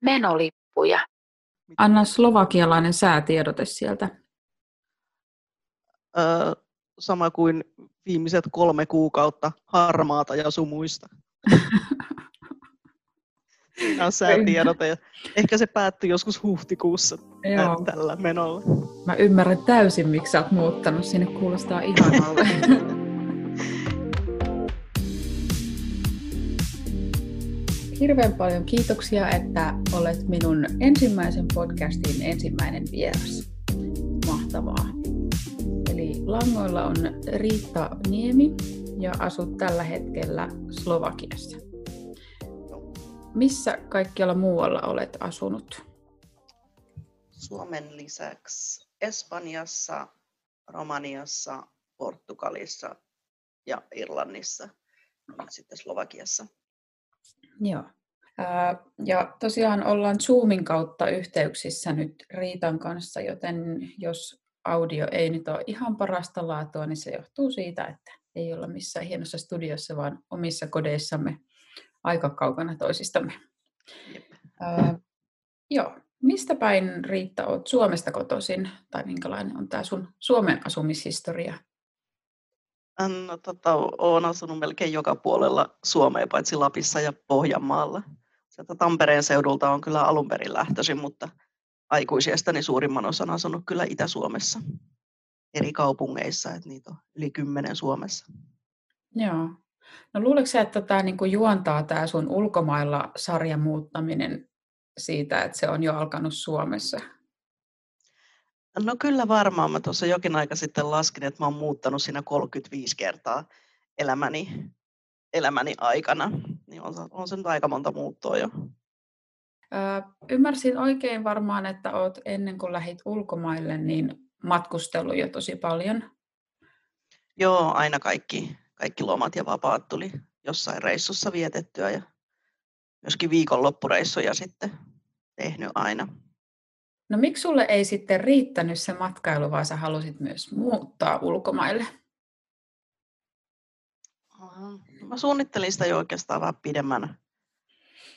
menolippuja. Anna slovakialainen säätiedote sieltä. Öö, sama kuin viimeiset kolme kuukautta harmaata ja sumuista. Säätiedote. Ehkä se päättyi joskus huhtikuussa Joo. tällä menolla. Mä ymmärrän täysin, miksi sä oot muuttanut sinne. Kuulostaa ihanalle. Hirveän paljon kiitoksia, että olet minun ensimmäisen podcastin ensimmäinen vieras. Mahtavaa. Eli langoilla on Riitta Niemi ja asut tällä hetkellä Slovakiassa. Missä kaikkialla muualla olet asunut? Suomen lisäksi Espanjassa, Romaniassa, Portugalissa ja Irlannissa, sitten Slovakiassa. Joo. Ja tosiaan ollaan Zoomin kautta yhteyksissä nyt Riitan kanssa, joten jos audio ei nyt ole ihan parasta laatua, niin se johtuu siitä, että ei olla missään hienossa studiossa, vaan omissa kodeissamme aika kaukana toisistamme. Ää, joo. Mistä päin Riitta olet Suomesta kotoisin, tai minkälainen on tämä sun Suomen asumishistoria? No, tota, olen asunut melkein joka puolella Suomea, paitsi Lapissa ja Pohjanmaalla. Sieltä Tampereen seudulta on kyllä alun perin lähtöisin, mutta aikuisiestani suurimman osan asunut kyllä Itä-Suomessa eri kaupungeissa, että niitä on yli kymmenen Suomessa. Joo. No luuletko että tämä niinku juontaa tämä sun ulkomailla sarjan muuttaminen siitä, että se on jo alkanut Suomessa? No kyllä varmaan. Mä tuossa jokin aika sitten laskin, että mä oon muuttanut siinä 35 kertaa elämäni, elämäni aikana. Niin on, on se nyt aika monta muuttoa jo. Ö, ymmärsin oikein varmaan, että oot ennen kuin lähit ulkomaille, niin matkustellut jo tosi paljon. Joo, aina kaikki, kaikki lomat ja vapaat tuli jossain reissussa vietettyä ja myöskin viikonloppureissuja sitten tehnyt aina. No miksi sulle ei sitten riittänyt se matkailu, vaan sä halusit myös muuttaa ulkomaille? Mä suunnittelin sitä jo oikeastaan vähän pidemmän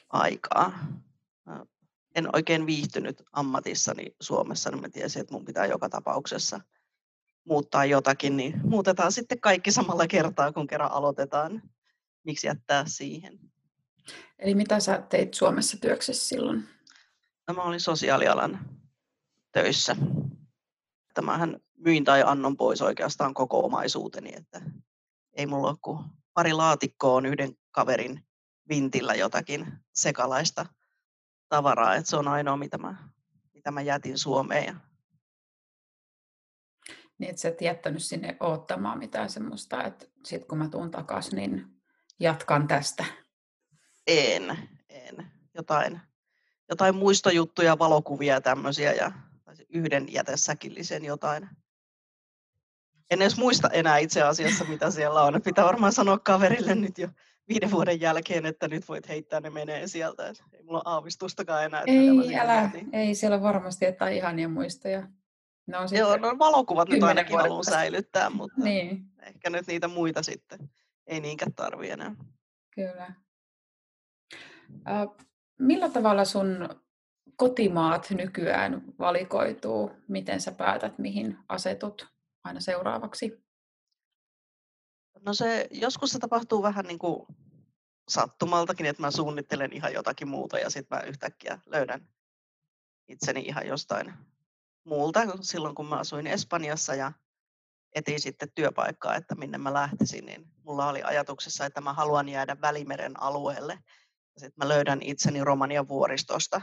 aikaa. En oikein viihtynyt ammatissani Suomessa, niin mä tiesin, että mun pitää joka tapauksessa muuttaa jotakin, niin muutetaan sitten kaikki samalla kertaa, kun kerran aloitetaan. Miksi jättää siihen? Eli mitä sä teit Suomessa työksessä silloin? No, mä olin sosiaalialan töissä. Tämähän myin tai annon pois oikeastaan koko omaisuuteni, että ei mulla ole kuin pari laatikkoa on yhden kaverin vintillä jotakin sekalaista tavaraa, että se on ainoa, mitä mä, mitä mä jätin Suomeen. Niin, että sä et jättänyt sinne odottamaan mitään semmoista, että sitten kun mä tuun takaisin, niin jatkan tästä. En, en. Jotain, jotain muistojuttuja, valokuvia ja tämmöisiä ja yhden jätesäkillisen jotain. En edes muista enää itse asiassa, mitä siellä on. Pitää varmaan sanoa kaverille nyt jo viiden vuoden jälkeen, että nyt voit heittää ne menee sieltä. Et ei mulla aavistustakaan enää. Että ei, älä. Niin. Ei, siellä on varmasti jotain ihania muistoja. No, Joo, no valokuvat nyt ainakin haluan säilyttää, mutta niin. ehkä nyt niitä muita sitten ei niinkään tarvi enää. Kyllä. Uh, millä tavalla sun kotimaat nykyään valikoituu? Miten sä päätät, mihin asetut aina seuraavaksi? No se, joskus se tapahtuu vähän niin kuin sattumaltakin, että mä suunnittelen ihan jotakin muuta ja sitten mä yhtäkkiä löydän itseni ihan jostain muulta. Silloin kun mä asuin Espanjassa ja etin sitten työpaikkaa, että minne mä lähtisin, niin mulla oli ajatuksessa, että mä haluan jäädä Välimeren alueelle. Sitten mä löydän itseni Romanian vuoristosta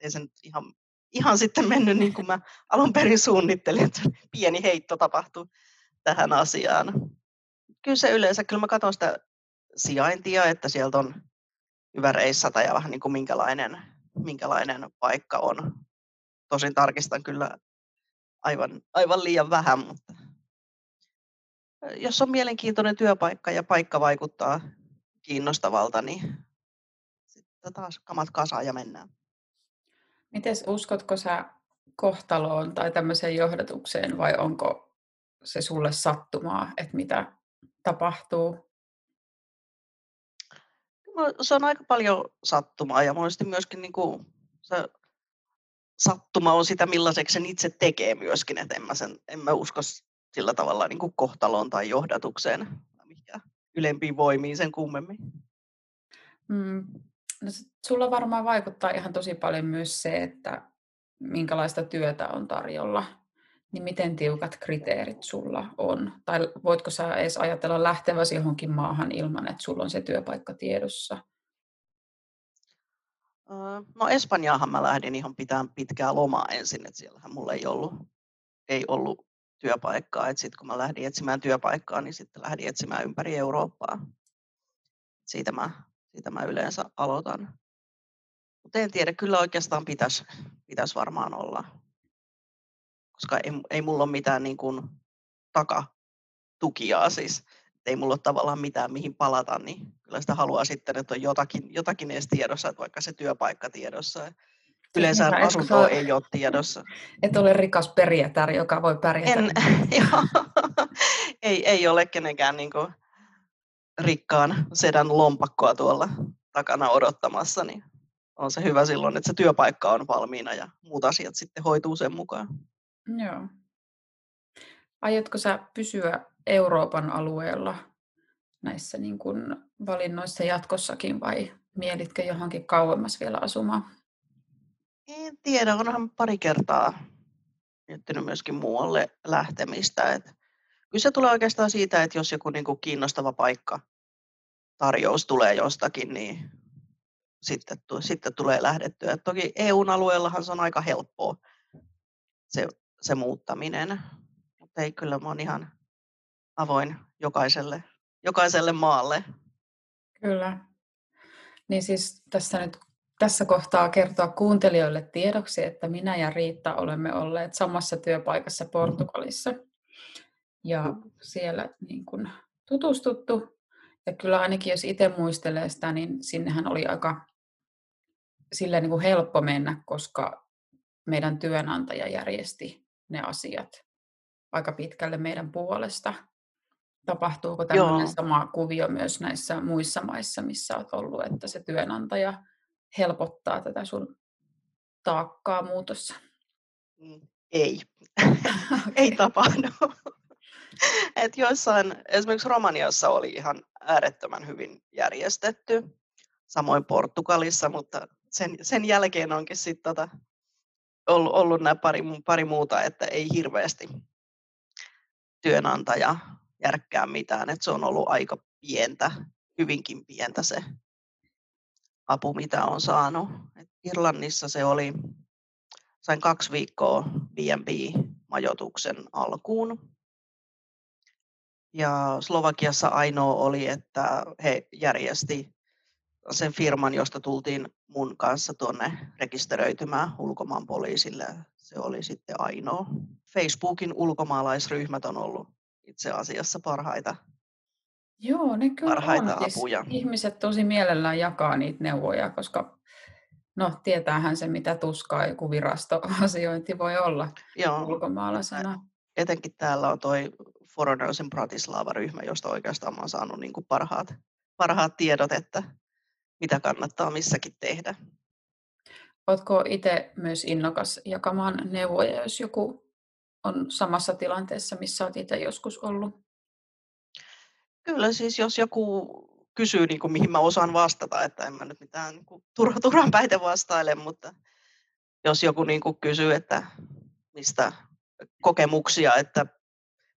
ei se nyt ihan, ihan sitten mennyt niin kuin mä alun perin suunnittelin, että pieni heitto tapahtui tähän asiaan. Kyllä se yleensä, kyllä mä katson sitä sijaintia, että sieltä on hyvä reissata ja vähän niin kuin minkälainen, minkälainen paikka on. Tosin tarkistan kyllä aivan, aivan liian vähän, mutta jos on mielenkiintoinen työpaikka ja paikka vaikuttaa kiinnostavalta, niin sitten taas kamat kasaan ja mennään. Miten uskotko sä kohtaloon tai tämmöiseen johdatukseen vai onko se sulle sattumaa, että mitä tapahtuu? No, se on aika paljon sattumaa ja monesti myöskin niin kuin se sattuma on sitä, millaiseksi sen itse tekee myöskin, että en mä, sen, en mä usko sillä tavalla niin kuin kohtaloon tai johdatukseen, mikä ylempiin voimiin sen kummemmin. Mm. No, sulla varmaan vaikuttaa ihan tosi paljon myös se, että minkälaista työtä on tarjolla, niin miten tiukat kriteerit sulla on? Tai voitko sä edes ajatella lähteväsi johonkin maahan ilman, että sulla on se työpaikka tiedossa? No Espanjaahan mä lähdin ihan pitämään pitkää lomaa ensin, että siellähän mulla ei ollut, ei ollut työpaikkaa. Sitten kun mä lähdin etsimään työpaikkaa, niin sitten lähdin etsimään ympäri Eurooppaa. Siitä mä, siitä mä yleensä aloitan. Mutta en tiedä, kyllä oikeastaan pitäisi pitäisi varmaan olla. Koska ei, ei mulla ole mitään niin kuin takatukiaa siis. Ei mulla ole tavallaan mitään mihin palata, niin kyllä sitä haluaa sitten, että on jotakin, jotakin edes tiedossa, että vaikka se työpaikka tiedossa. Yleensä asuntoa ole, ei ole tiedossa. Et ole rikas perjätär, joka voi pärjätä. En, ei, ei ole kenenkään niin kuin rikkaan sedän lompakkoa tuolla takana odottamassa, niin on se hyvä silloin, että se työpaikka on valmiina ja muut asiat sitten hoituu sen mukaan. Joo. Aiotko sä pysyä Euroopan alueella näissä niin kuin valinnoissa jatkossakin vai mielitkö johonkin kauemmas vielä asumaan? En tiedä, onhan pari kertaa miettinyt myöskin muualle lähtemistä. Et kyllä se tulee oikeastaan siitä, että jos joku niin kuin kiinnostava paikka tarjous tulee jostakin, niin sitten, sitten tulee lähdettyä. Et toki EU-alueellahan se on aika helppoa se, se muuttaminen, mutta ei kyllä mä oon ihan avoin jokaiselle, jokaiselle maalle. Kyllä. Niin siis tässä nyt tässä kohtaa kertoa kuuntelijoille tiedoksi, että minä ja Riitta olemme olleet samassa työpaikassa Portugalissa. Ja siellä niin kuin tutustuttu. Ja kyllä ainakin jos itse muistelee sitä, niin sinnehän oli aika sillä niin kuin helppo mennä, koska meidän työnantaja järjesti ne asiat aika pitkälle meidän puolesta. Tapahtuuko tämmöinen Joo. sama kuvio myös näissä muissa maissa, missä olet ollut, että se työnantaja helpottaa tätä sun taakkaa muutossa? Mm, ei. okay. Ei tapahdu. Et joissain, esimerkiksi Romaniassa oli ihan äärettömän hyvin järjestetty, samoin Portugalissa, mutta sen, sen jälkeen onkin sitten tota, ollut, ollut nämä pari, pari muuta, että ei hirveästi työnantaja järkkää mitään, että se on ollut aika pientä, hyvinkin pientä se apu, mitä on saanut. Et Irlannissa se oli, sain kaksi viikkoa B&B-majoituksen alkuun. Ja Slovakiassa ainoa oli, että he järjesti sen firman, josta tultiin mun kanssa tuonne rekisteröitymään ulkomaan poliisille. Se oli sitten ainoa. Facebookin ulkomaalaisryhmät on ollut itse asiassa parhaita Joo, ne kyllä parhaita on. Siis apuja. ihmiset tosi mielellään jakaa niitä neuvoja, koska no, tietäähän se, mitä tuskaa joku virastoasiointi voi olla Joo. ulkomaalaisena. Etenkin täällä on toi Foreigners Bratislava-ryhmä, josta oikeastaan mä oon saanut niin kuin parhaat, parhaat tiedot, että mitä kannattaa missäkin tehdä. Oletko itse myös innokas jakamaan neuvoja, jos joku on samassa tilanteessa, missä olet itse joskus ollut? Kyllä siis, jos joku kysyy, niin kuin, mihin mä osaan vastata, että en mä nyt mitään niin kuin, tur- turhan päitä vastaile, mutta jos joku niin kuin, kysyy, että mistä kokemuksia, että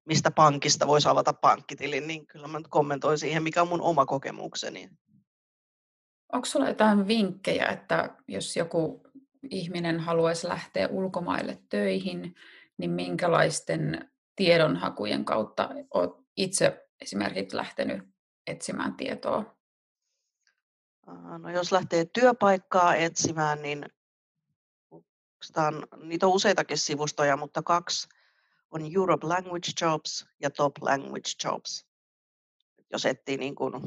mistä pankista voisi avata pankkitilin, niin kyllä mä nyt kommentoin siihen, mikä on mun oma kokemukseni. Onko sinulla jotain vinkkejä, että jos joku ihminen haluaisi lähteä ulkomaille töihin, niin minkälaisten tiedonhakujen kautta olet itse esimerkiksi lähtenyt etsimään tietoa? No jos lähtee työpaikkaa etsimään, niin on, niitä on useitakin sivustoja, mutta kaksi on Europe Language Jobs ja Top Language Jobs. Jos etsii, niin kun,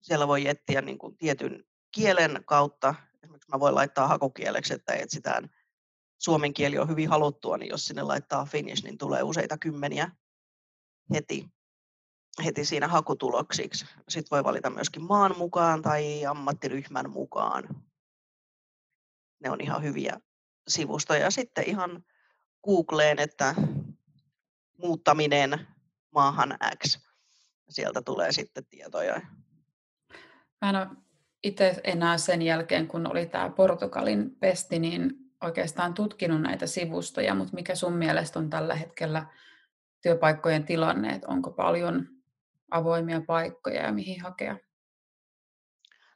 siellä voi etsiä niin kun tietyn kielen kautta, esimerkiksi mä voin laittaa hakukieleksi, että etsitään suomen kieli on hyvin haluttua, niin jos sinne laittaa Finnish, niin tulee useita kymmeniä heti, heti siinä hakutuloksiksi. Sitten voi valita myöskin maan mukaan tai ammattiryhmän mukaan. ne on ihan hyviä sivustoja. Sitten ihan Googleen, että muuttaminen maahan X. Sieltä tulee sitten tietoja. Mä en ole itse enää sen jälkeen, kun oli tämä Portugalin pesti, niin oikeastaan tutkinut näitä sivustoja, mutta mikä sun mielestä on tällä hetkellä työpaikkojen tilanne, että onko paljon avoimia paikkoja ja mihin hakea?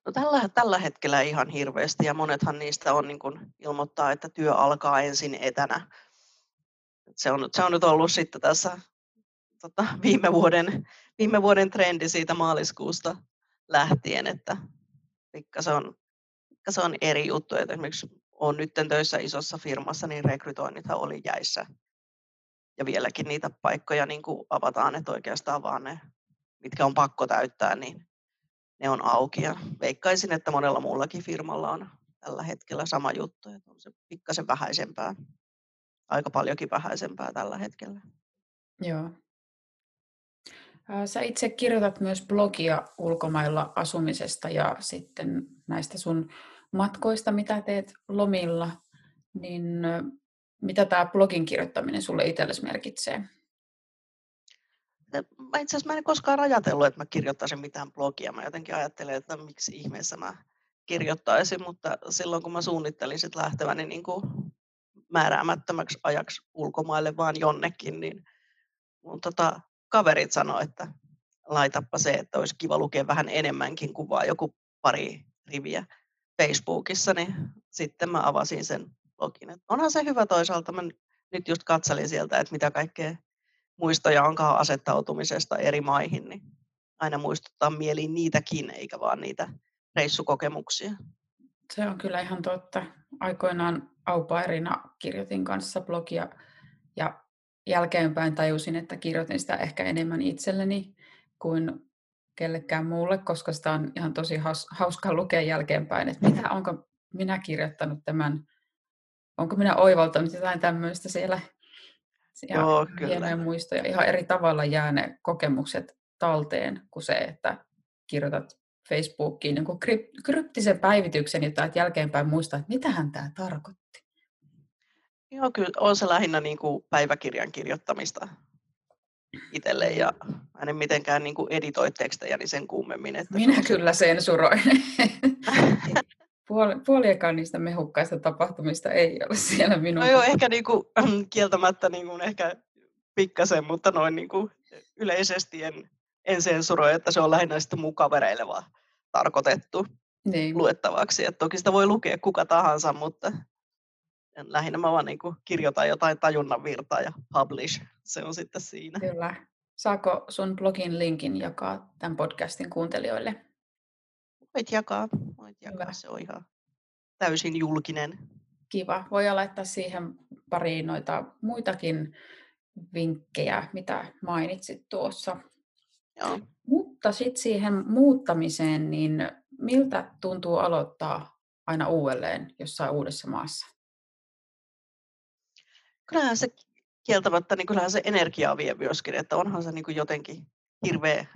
No tällä, tällä hetkellä ihan hirveästi ja monethan niistä on niin kuin ilmoittaa, että työ alkaa ensin etänä. Se on, se on nyt ollut sitten tässä tota, viime, vuoden, viime vuoden trendi siitä maaliskuusta lähtien, että se on, se on eri juttu. Että esimerkiksi olen nyt töissä isossa firmassa, niin rekrytoinnithan oli jäissä. Ja vieläkin niitä paikkoja niin kuin avataan, että oikeastaan vaan ne, mitkä on pakko täyttää, niin ne on auki. Ja veikkaisin, että monella muullakin firmalla on tällä hetkellä sama juttu, että on se pikkasen vähäisempää, aika paljonkin vähäisempää tällä hetkellä. Joo. Sä itse kirjoitat myös blogia ulkomailla asumisesta ja sitten näistä sun matkoista, mitä teet lomilla, niin mitä tämä blogin kirjoittaminen sulle itsellesi merkitsee? Mä itse asiassa mä en koskaan ajatellut, että mä kirjoittaisin mitään blogia. Mä jotenkin ajattelen, että miksi ihmeessä mä kirjoittaisin, mutta silloin kun mä suunnittelin sit lähteväni niin kuin määräämättömäksi ajaksi ulkomaille vaan jonnekin, niin mun tota, kaverit sanoi, että laitappa se, että olisi kiva lukea vähän enemmänkin kuin vaan joku pari riviä Facebookissa, niin sitten mä avasin sen blogin. Et onhan se hyvä toisaalta. Mä nyt just katselin sieltä, että mitä kaikkea muistoja onkaan asettautumisesta eri maihin, niin aina muistuttaa mieliin niitäkin, eikä vaan niitä reissukokemuksia. Se on kyllä ihan totta. Aikoinaan Aupairina kirjoitin kanssa blogia ja jälkeenpäin tajusin, että kirjoitin sitä ehkä enemmän itselleni kuin kellekään muulle, koska sitä on ihan tosi hauska lukea jälkeenpäin, että mitä onko minä kirjoittanut tämän, onko minä oivaltanut jotain tämmöistä siellä. Ja Joo, kyllä. muistoja. Ihan eri tavalla jää ne kokemukset talteen kuin se, että kirjoitat Facebookiin niin kryptisen päivityksen, jota et jälkeenpäin muistaa, että mitähän tämä tarkoitti. Joo, kyllä on se lähinnä niin kuin päiväkirjan kirjoittamista itselle ja en mitenkään niin kuin editoi tekstejä niin sen kummemmin. Että Minä se kyllä sensuroin. Puoli, puoliakaan niistä mehukkaista tapahtumista ei ole siellä minun. No joo, ehkä niin kuin, kieltämättä niin kuin ehkä pikkasen, mutta noin niin kuin yleisesti en, en sensuroi, että se on lähinnä sitten mun kavereille vaan tarkoitettu niin. luettavaksi. Et toki sitä voi lukea kuka tahansa, mutta lähinnä mä vaan niin kuin kirjoitan jotain tajunnan virtaa ja publish. Se on sitten siinä. Kyllä. Saako sun blogin linkin jakaa tämän podcastin kuuntelijoille? Voit jakaa. Voit jakaa. Hyvä. Se on ihan täysin julkinen. Kiva. Voi laittaa siihen pariin noita muitakin vinkkejä, mitä mainitsit tuossa. Joo. Mutta sitten siihen muuttamiseen, niin miltä tuntuu aloittaa aina uudelleen jossain uudessa maassa? kyllähän se kieltämättä, niin kyllähän se energiaa vie myöskin, että onhan se niin kuin jotenkin hirveä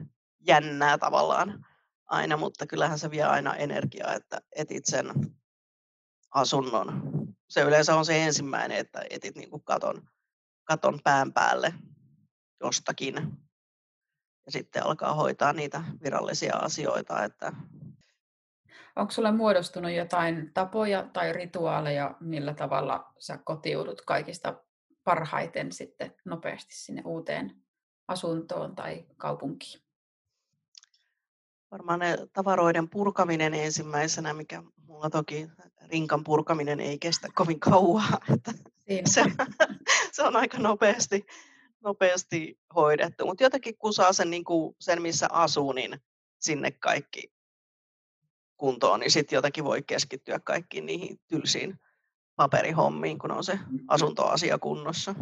jännää tavallaan aina, mutta kyllähän se vie aina energiaa, että etit sen asunnon. Se yleensä on se ensimmäinen, että etit niin kuin katon, katon pään päälle jostakin ja sitten alkaa hoitaa niitä virallisia asioita, että Onko sulle muodostunut jotain tapoja tai rituaaleja, millä tavalla sä kotiudut kaikista parhaiten sitten nopeasti sinne uuteen asuntoon tai kaupunkiin? Varmaan ne tavaroiden purkaminen ensimmäisenä, mikä mulla toki rinkan purkaminen ei kestä kovin kauaa. Että se, se on aika nopeasti, nopeasti hoidettu. Mutta jotenkin kun saa sen, niin kuin, sen, missä asuu, niin sinne kaikki kuntoon, niin sitten jotenkin voi keskittyä kaikkiin niihin tylsiin paperihommiin, kun on se mm. asuntoasia kunnossa.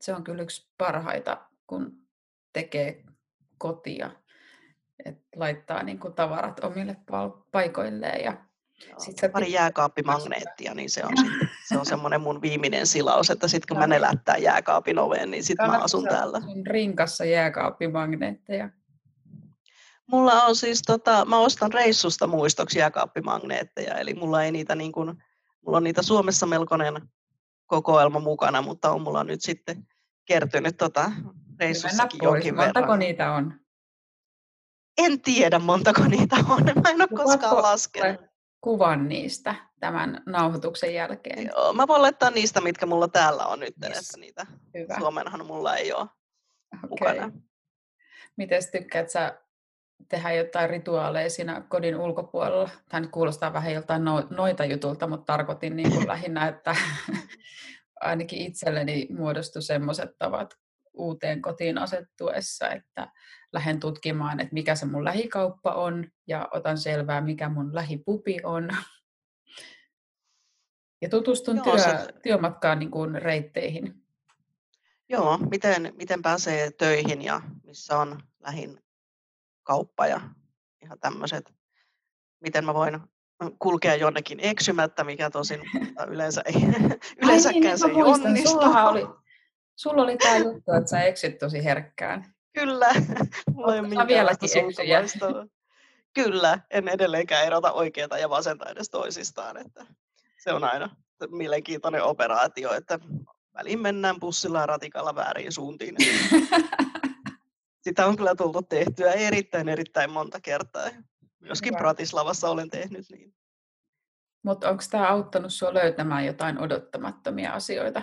Se on kyllä yksi parhaita, kun tekee kotia, että laittaa niin kuin tavarat omille paikoilleen. Ja Joo, sit pari jääkaappimagneettia, niin se on, sit, se on semmoinen mun viimeinen silaus, että sitten kun mä nelättää jääkaapin oveen, niin sitten mä asun täällä. rinkassa jääkaappimagneetteja. Mulla on siis, tota, mä ostan reissusta muistoksi jääkaappimagneetteja, eli mulla ei niitä niin kuin mulla on niitä Suomessa melkoinen kokoelma mukana, mutta on mulla nyt sitten kertynyt tota reissussakin jonkin Montako verran. niitä on? En tiedä montako niitä on, mä en ole No koskaan laskenut. Kuvan niistä tämän nauhoituksen jälkeen. Joo, mä voin laittaa niistä, mitkä mulla täällä on nyt, Yes. että niitä Hyvä. Suomenhan mulla ei ole Okei. mukana. Miten tykkäät sä tehdä jotain rituaaleja siinä kodin ulkopuolella? Tämä nyt kuulostaa vähän joltain no, noita jutulta, mutta tarkoitin niin kuin lähinnä, että ainakin itselleni muodostui semmoiset tavat uuteen kotiin asettuessa, että lähden tutkimaan, että mikä se mun lähikauppa on ja otan selvää, mikä mun lähipupi on. Ja tutustun Joo, työ, se- työmatkaan niin kuin reitteihin. Joo, miten, miten pääsee töihin ja missä on lähin kauppa ja ihan tämmöiset. Miten mä voin kulkea jonnekin eksymättä, mikä tosin yleensä ei, yleensäkään Ai niin, se ei onnistu. sullahan oli, sulla oli tämä juttu, että sä eksyt tosi herkkään. Kyllä, mulla ei ole vieläkin. Kyllä, en edelleenkään erota oikeata ja vasenta edes toisistaan. Että se on aina mielenkiintoinen operaatio, että väliin mennään bussilla ja ratikalla väärin suuntiin. Sitä on kyllä tullut tehtyä erittäin, erittäin monta kertaa. Myöskin Hyvä. Bratislavassa olen tehnyt niin. Mutta onko tämä auttanut sinua löytämään jotain odottamattomia asioita?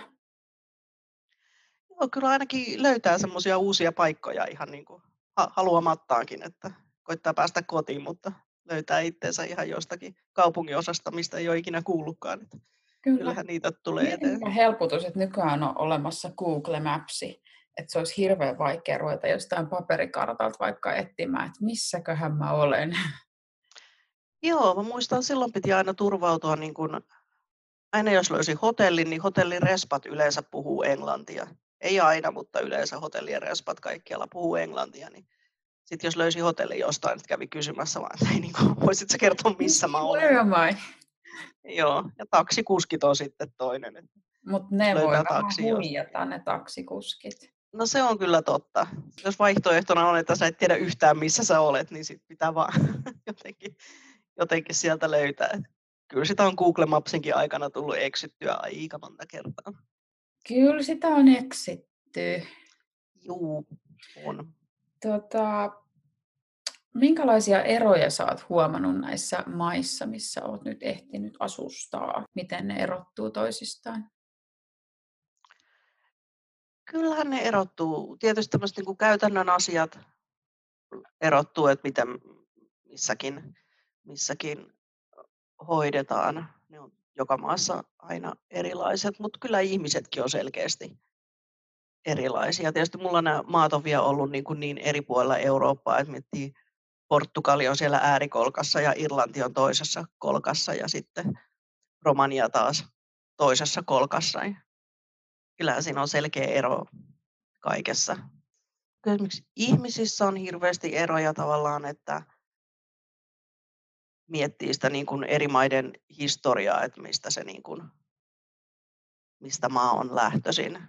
Joo, kyllä ainakin löytää semmoisia uusia paikkoja ihan niin kuin ha- haluamattaankin, että koittaa päästä kotiin, mutta löytää itseensä ihan jostakin kaupunginosasta, mistä ei ole ikinä kuullutkaan. Että Kyllä. kyllähän niitä tulee Mieti, eteen. helpotus, että nykyään on olemassa Google Mapsi. Että se olisi hirveän vaikea ruveta jostain paperikartalta vaikka etsimään, että missäköhän mä olen. Joo, mä muistan silloin piti aina turvautua, niin kun, aina jos löysi hotellin, niin hotellin respat yleensä puhuu englantia. Ei aina, mutta yleensä hotellien respat kaikkialla puhuu englantia. Niin sitten jos löysi hotellin jostain, että kävi kysymässä vaan, että ei, niin kun, voisit sä kertoa, missä mä olen. Where am I? Joo, ja taksikuskit on sitten toinen. Mutta ne voi vähän taksi huijata ne taksikuskit. No se on kyllä totta. Jos vaihtoehtona on, että sä et tiedä yhtään, missä sä olet, niin sit pitää vaan jotenkin, jotenkin sieltä löytää. Kyllä sitä on Google Mapsinkin aikana tullut eksyttyä aika monta kertaa. Kyllä sitä on eksitty. Juu, on. Tota, minkälaisia eroja sä oot huomannut näissä maissa, missä oot nyt ehtinyt asustaa? Miten ne erottuu toisistaan? Kyllähän ne erottuu. Tietysti tämmöiset niin käytännön asiat erottuu, että miten missäkin, missäkin hoidetaan. Ne on joka maassa aina erilaiset, mutta kyllä ihmisetkin on selkeästi erilaisia. Tietysti mulla nämä maat on vielä ollut niin, kuin niin eri puolilla Eurooppaa, että miettii Portugali on siellä äärikolkassa ja Irlanti on toisessa kolkassa ja sitten Romania taas toisessa kolkassa. Ja Kyllähän siinä on selkeä ero kaikessa. Kyllä Esimerkiksi ihmisissä on hirveästi eroja tavallaan, että miettii sitä niin kuin eri maiden historiaa, että mistä, se niin kuin, mistä maa on lähtöisin.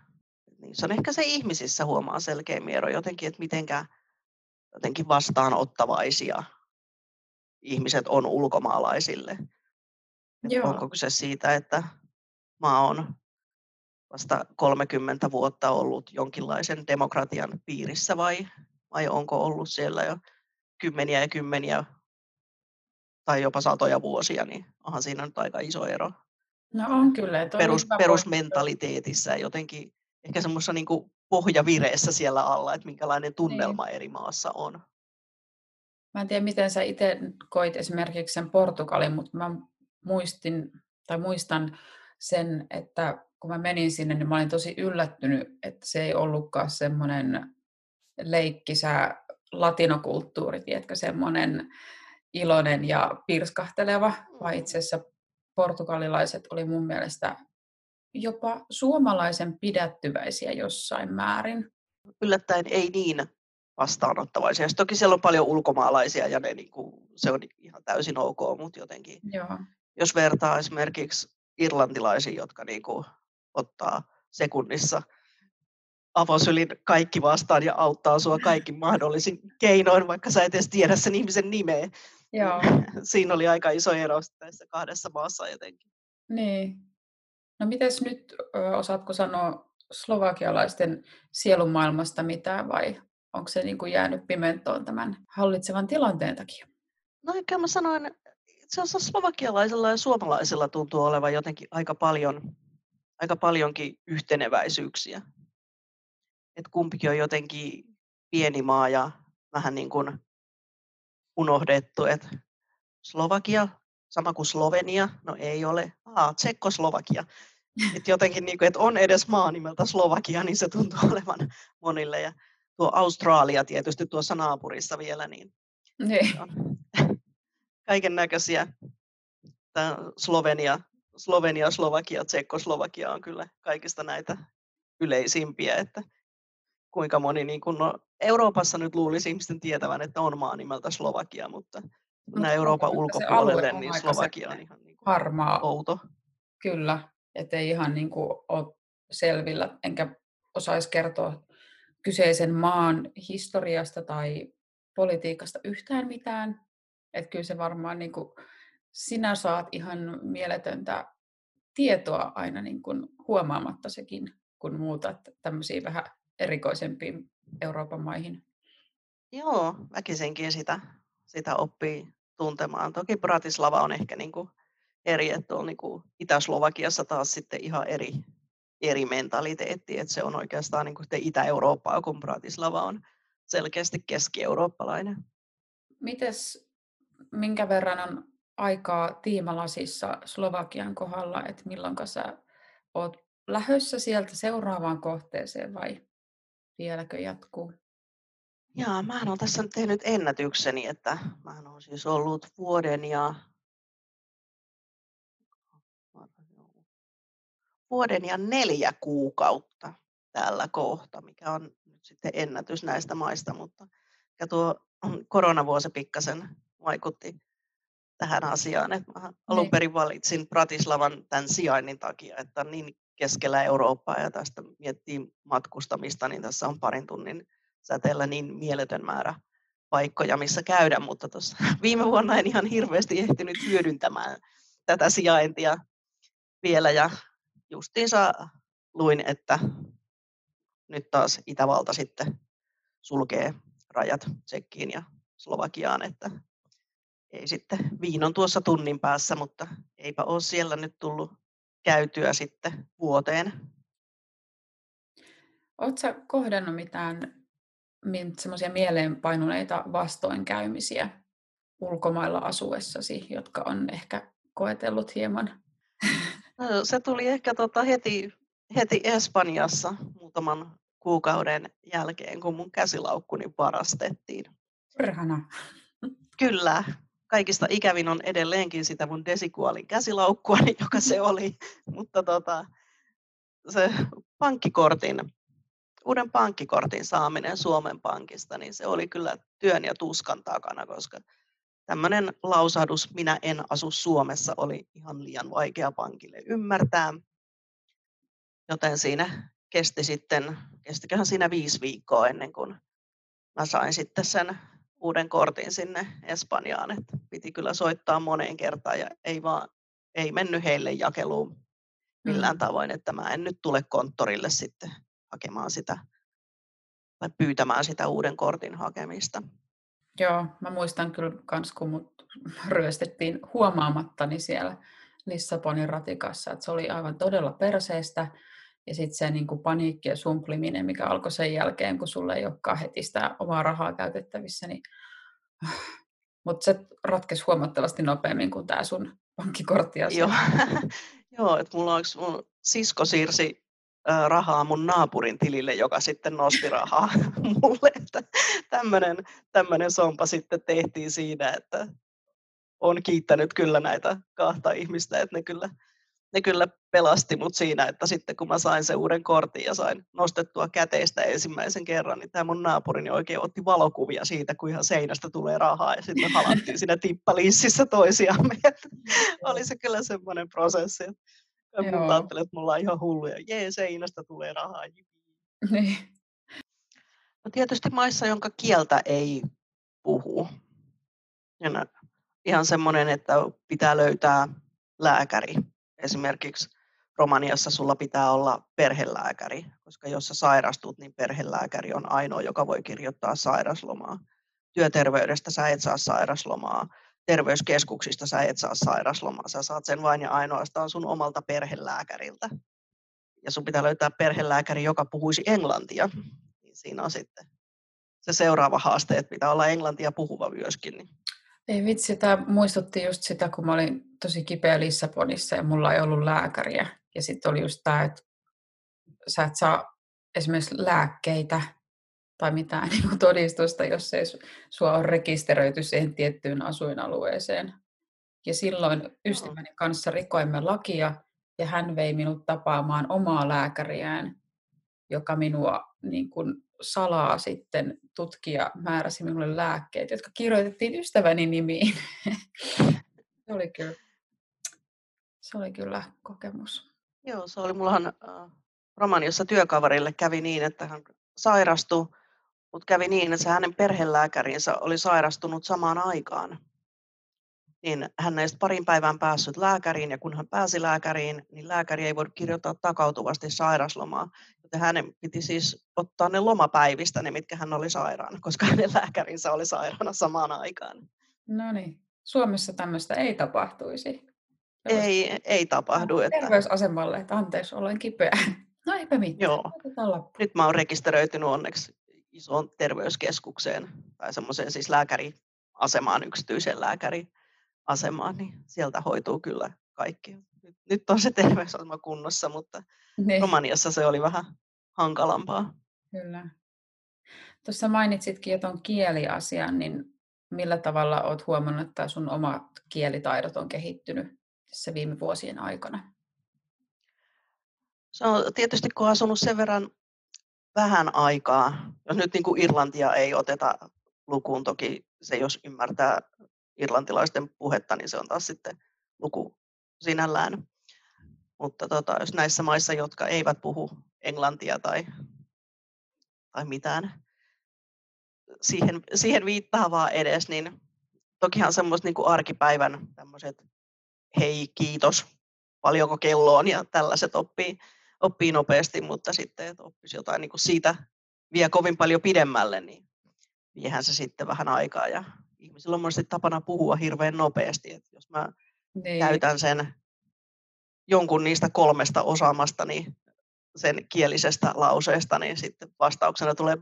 Niin se on ehkä se ihmisissä huomaa selkeämmin ero jotenkin, että mitenkä jotenkin vastaanottavaisia ihmiset on ulkomaalaisille. Joo. Onko kyse siitä, että maa on vasta 30 vuotta ollut jonkinlaisen demokratian piirissä vai, vai onko ollut siellä jo kymmeniä ja kymmeniä tai jopa satoja vuosia, niin onhan siinä nyt aika iso ero No on kyllä. toi oli perus, ja jotenkin ehkä semmoisessa niin pohjavireessä siellä alla, että minkälainen Niin. tunnelma eri maassa on. Mä en tiedä, miten sä itse koit esimerkiksi sen Portugalin, mutta mä muistin, tai muistan sen, että kun mä menin sinne, niin mä olin tosi yllättynyt, että se ei ollutkaan semmoinen leikkisä latinokulttuuri, tiedätkö, semmoinen iloinen ja pirskahteleva, vaan itse asiassa portugalilaiset oli mun mielestä jopa suomalaisen pidättyväisiä jossain määrin. Yllättäen ei niin vastaanottavaisia. Sitten toki siellä on paljon ulkomaalaisia ja ne, niin kuin, se on ihan täysin ok, mutta jotenkin Joo, jos vertaa esimerkiksi irlantilaisiin, jotka niin kuin ottaa sekunnissa avosylin kaikki vastaan ja auttaa sua kaikki mahdollisin keinoin, vaikka sä et edes tiedä sen ihmisen nimeä. Joo. Siinä oli aika iso ero näissä kahdessa maassa jotenkin. Niin. No mites nyt, osaatko sanoa slovakialaisten sielunmaailmasta mitään vai onko se niin kuin jäänyt pimentoon tämän hallitsevan tilanteen takia? No ehkä mä sanoin, itse asiassa slovakialaisilla ja suomalaisilla tuntuu olevan jotenkin aika paljon, aika paljonkin yhteneväisyyksiä. Et kumpikin on jotenkin pieni maa ja vähän niin kuin unohdettu, että Slovakia, sama kuin Slovenia, no ei ole, Aa, Tsekkoslovakia. Et jotenkin, niin kuin, että on edes maa nimeltä Slovakia, niin se tuntuu olevan monille. Ja tuo Australia tietysti tuossa naapurissa vielä, niin, niin. on kaiken näköisiä. Slovenia, Slovenia, Slovakia, Tsekkoslovakia on kyllä kaikista näitä yleisimpiä, että kuinka moni, niin kun, no, Euroopassa nyt luulisi ihmisten tietävän, että on maa nimeltä Slovakia, mutta Mut Euroopan ulkopuolelle, niin Slovakia on ihan niin kuin harmaa. outo. Kyllä, ettei ihan niin kuin ole selvillä, enkä osaisi kertoa kyseisen maan historiasta tai politiikasta yhtään mitään. Että kyllä se varmaan niin kuin, sinä saat ihan mieletöntä tietoa aina niin kuin huomaamatta sekin, kun muutat tämmöisiin vähän erikoisempiin Euroopan maihin. Joo, väkisinkin sitä, sitä oppii tuntemaan. Toki Bratislava on ehkä niin kuin eri, että on niin kuin Itä-Slovakiassa taas sitten ihan eri, eri mentaliteetti, että se on oikeastaan niin kuin Itä-Eurooppaa, kun Bratislava on selkeästi keski-eurooppalainen. Mites, minkä verran on aikaa tiimalasissa Slovakian kohdalla, että milloin sä oot lähössä sieltä seuraavaan kohteeseen vai vieläkö jatkuu? Jaa, mä olen tässä nyt tehnyt ennätykseni, että mä olen siis ollut vuoden ja vuoden ja neljä kuukautta täällä kohta, mikä on nyt sitten ennätys näistä maista, mutta tuo koronavuosi pikkasen vaikutti tähän asiaan. Että mä alun niin. perin valitsin Bratislavan tämän sijainnin takia, että on niin keskellä Eurooppaa ja tästä miettii matkustamista, niin tässä on parin tunnin säteellä niin mieletön määrä paikkoja, missä käydä, mutta tuossa viime vuonna en ihan hirveästi ehtinyt hyödyntämään tätä sijaintia vielä ja justiinsa luin, että nyt taas Itävalta sitten sulkee rajat Tsekkiin ja Slovakiaan, että ei sitten viinon tuossa tunnin päässä, mutta eipä ole siellä nyt tullut käytyä sitten vuoteen. Oletko kohdannut mitään semmoisia mieleenpainuneita vastoinkäymisiä ulkomailla asuessasi, jotka on ehkä koetellut hieman? No, se tuli ehkä tota heti, heti Espanjassa muutaman kuukauden jälkeen, kun mun käsilaukkuni varastettiin. Perhana. Kyllä. Kaikista ikävin on edelleenkin sitä mun desikuolin käsilaukkua, joka se oli. Mutta tota, se pankkikortin uuden pankkikortin saaminen Suomen Pankista, niin se oli kyllä työn ja tuskan takana, koska tämmöinen lausahdus, minä en asu Suomessa, oli ihan liian vaikea pankille ymmärtää. Joten siinä kesti sitten, kestiköhän siinä viisi viikkoa ennen kuin mä sain sitten sen uuden kortin sinne Espanjaan. että piti kyllä soittaa moneen kertaan ja ei vaan ei mennyt heille jakeluun millään mm. tavoin, että mä en nyt tule konttorille sitten hakemaan sitä tai pyytämään sitä uuden kortin hakemista. Joo, mä muistan kyllä kans, kun mut ryöstettiin huomaamattani siellä Lissabonin ratikassa, että se oli aivan todella perseestä. Ja sitten se niin kuin paniikki ja sumpliminen, mikä alkoi sen jälkeen, kun sulle ei olekaan heti sitä omaa rahaa käytettävissä. Niin... Mutta se ratkesi huomattavasti nopeammin kuin tämä sun pankkikortti. Joo, Joo että mulla on mun sisko siirsi rahaa mun naapurin tilille, joka sitten nosti rahaa mulle. Että tämmöinen, tämmöinen sompa sitten tehtiin siinä, että on kiittänyt kyllä näitä kahta ihmistä, että ne kyllä, ne kyllä pelasti mut siinä, että sitten kun mä sain sen uuden kortin ja sain nostettua käteistä ensimmäisen kerran, niin tämä mun naapurini oikein otti valokuvia siitä, kun ihan seinästä tulee rahaa ja sitten halattiin siinä tippalississä toisiamme. Oli se kyllä semmoinen prosessi. Mutta ajattelin, että mulla on ihan hulluja. Jee, seinästä tulee rahaa. Niin. No tietysti maissa, jonka kieltä ei puhu. Ja ihan semmoinen, että pitää löytää lääkäri esimerkiksi Romaniassa sulla pitää olla perhelääkäri, koska jos sä sairastut, niin perhelääkäri on ainoa, joka voi kirjoittaa sairaslomaa. Työterveydestä sä et saa sairaslomaa, terveyskeskuksista sä et saa sairaslomaa, sä saat sen vain ja ainoastaan sun omalta perhelääkäriltä. Ja sun pitää löytää perhelääkäri, joka puhuisi englantia. Niin siinä on sitten se seuraava haaste, että pitää olla englantia puhuva myöskin. Niin ei vitsi, tämä muistutti just sitä, kun mä olin tosi kipeä Lissabonissa ja mulla ei ollut lääkäriä. Ja sitten oli just tämä, että sä et saa esimerkiksi lääkkeitä tai mitään niin kuin todistusta, jos ei sua ole rekisteröity siihen tiettyyn asuinalueeseen. Ja silloin ystäväni kanssa rikoimme lakia ja hän vei minut tapaamaan omaa lääkäriään, joka minua niin kuin salaa sitten tutkija määräsi minulle lääkkeet, jotka kirjoitettiin ystäväni nimiin. se, oli kyllä, se oli kyllä kokemus. Joo, se oli mullahan äh, Romaniassa työkaverille kävi niin, että hän sairastui, mutta kävi niin, että se hänen perhelääkärinsä oli sairastunut samaan aikaan niin hän ei parin päivän päässyt lääkäriin, ja kun hän pääsi lääkäriin, niin lääkäri ei voinut kirjoittaa takautuvasti sairaslomaa, joten hänen piti siis ottaa ne lomapäivistä, ne mitkä hän oli sairaana, koska hänen lääkärinsä oli sairaana samaan aikaan. No niin, Suomessa tämmöistä ei tapahtuisi. Ei, ei tapahdu. Että... Terveysasemalle, että anteeksi, olen kipeä. No eipä mitään. Joo. Nyt mä oon rekisteröitynyt onneksi isoon terveyskeskukseen tai semmoiseen siis lääkäriasemaan, yksityisen lääkäri asemaan, niin sieltä hoituu kyllä kaikki. Nyt, nyt on se terveysasema kunnossa, mutta niin. Romaniassa se oli vähän hankalampaa. Kyllä. Tuossa mainitsitkin jo tuon kieliasian, niin millä tavalla olet huomannut, että sun omat kielitaidot on kehittynyt tässä viime vuosien aikana? Se on tietysti, kun on asunut sen verran vähän aikaa, jos nyt niin kuin Irlantia ei oteta lukuun, toki se jos ymmärtää irlantilaisten puhetta, niin se on taas sitten luku sinällään. Mutta tota, jos näissä maissa, jotka eivät puhu englantia tai, tai mitään siihen, siihen viittaavaa edes, niin tokihan semmoiset niin arkipäivän tämmöiset hei, kiitos, paljonko kello on ja tällaiset oppii, oppii nopeasti, mutta sitten, että oppisi jotain niin kuin siitä vie kovin paljon pidemmälle, niin viehän se sitten vähän aikaa ja ihmisillä on monesti tapana puhua hirveän nopeasti. Että jos mä niin. käytän sen jonkun niistä kolmesta osaamasta, niin sen kielisestä lauseesta, niin sitten vastauksena tulee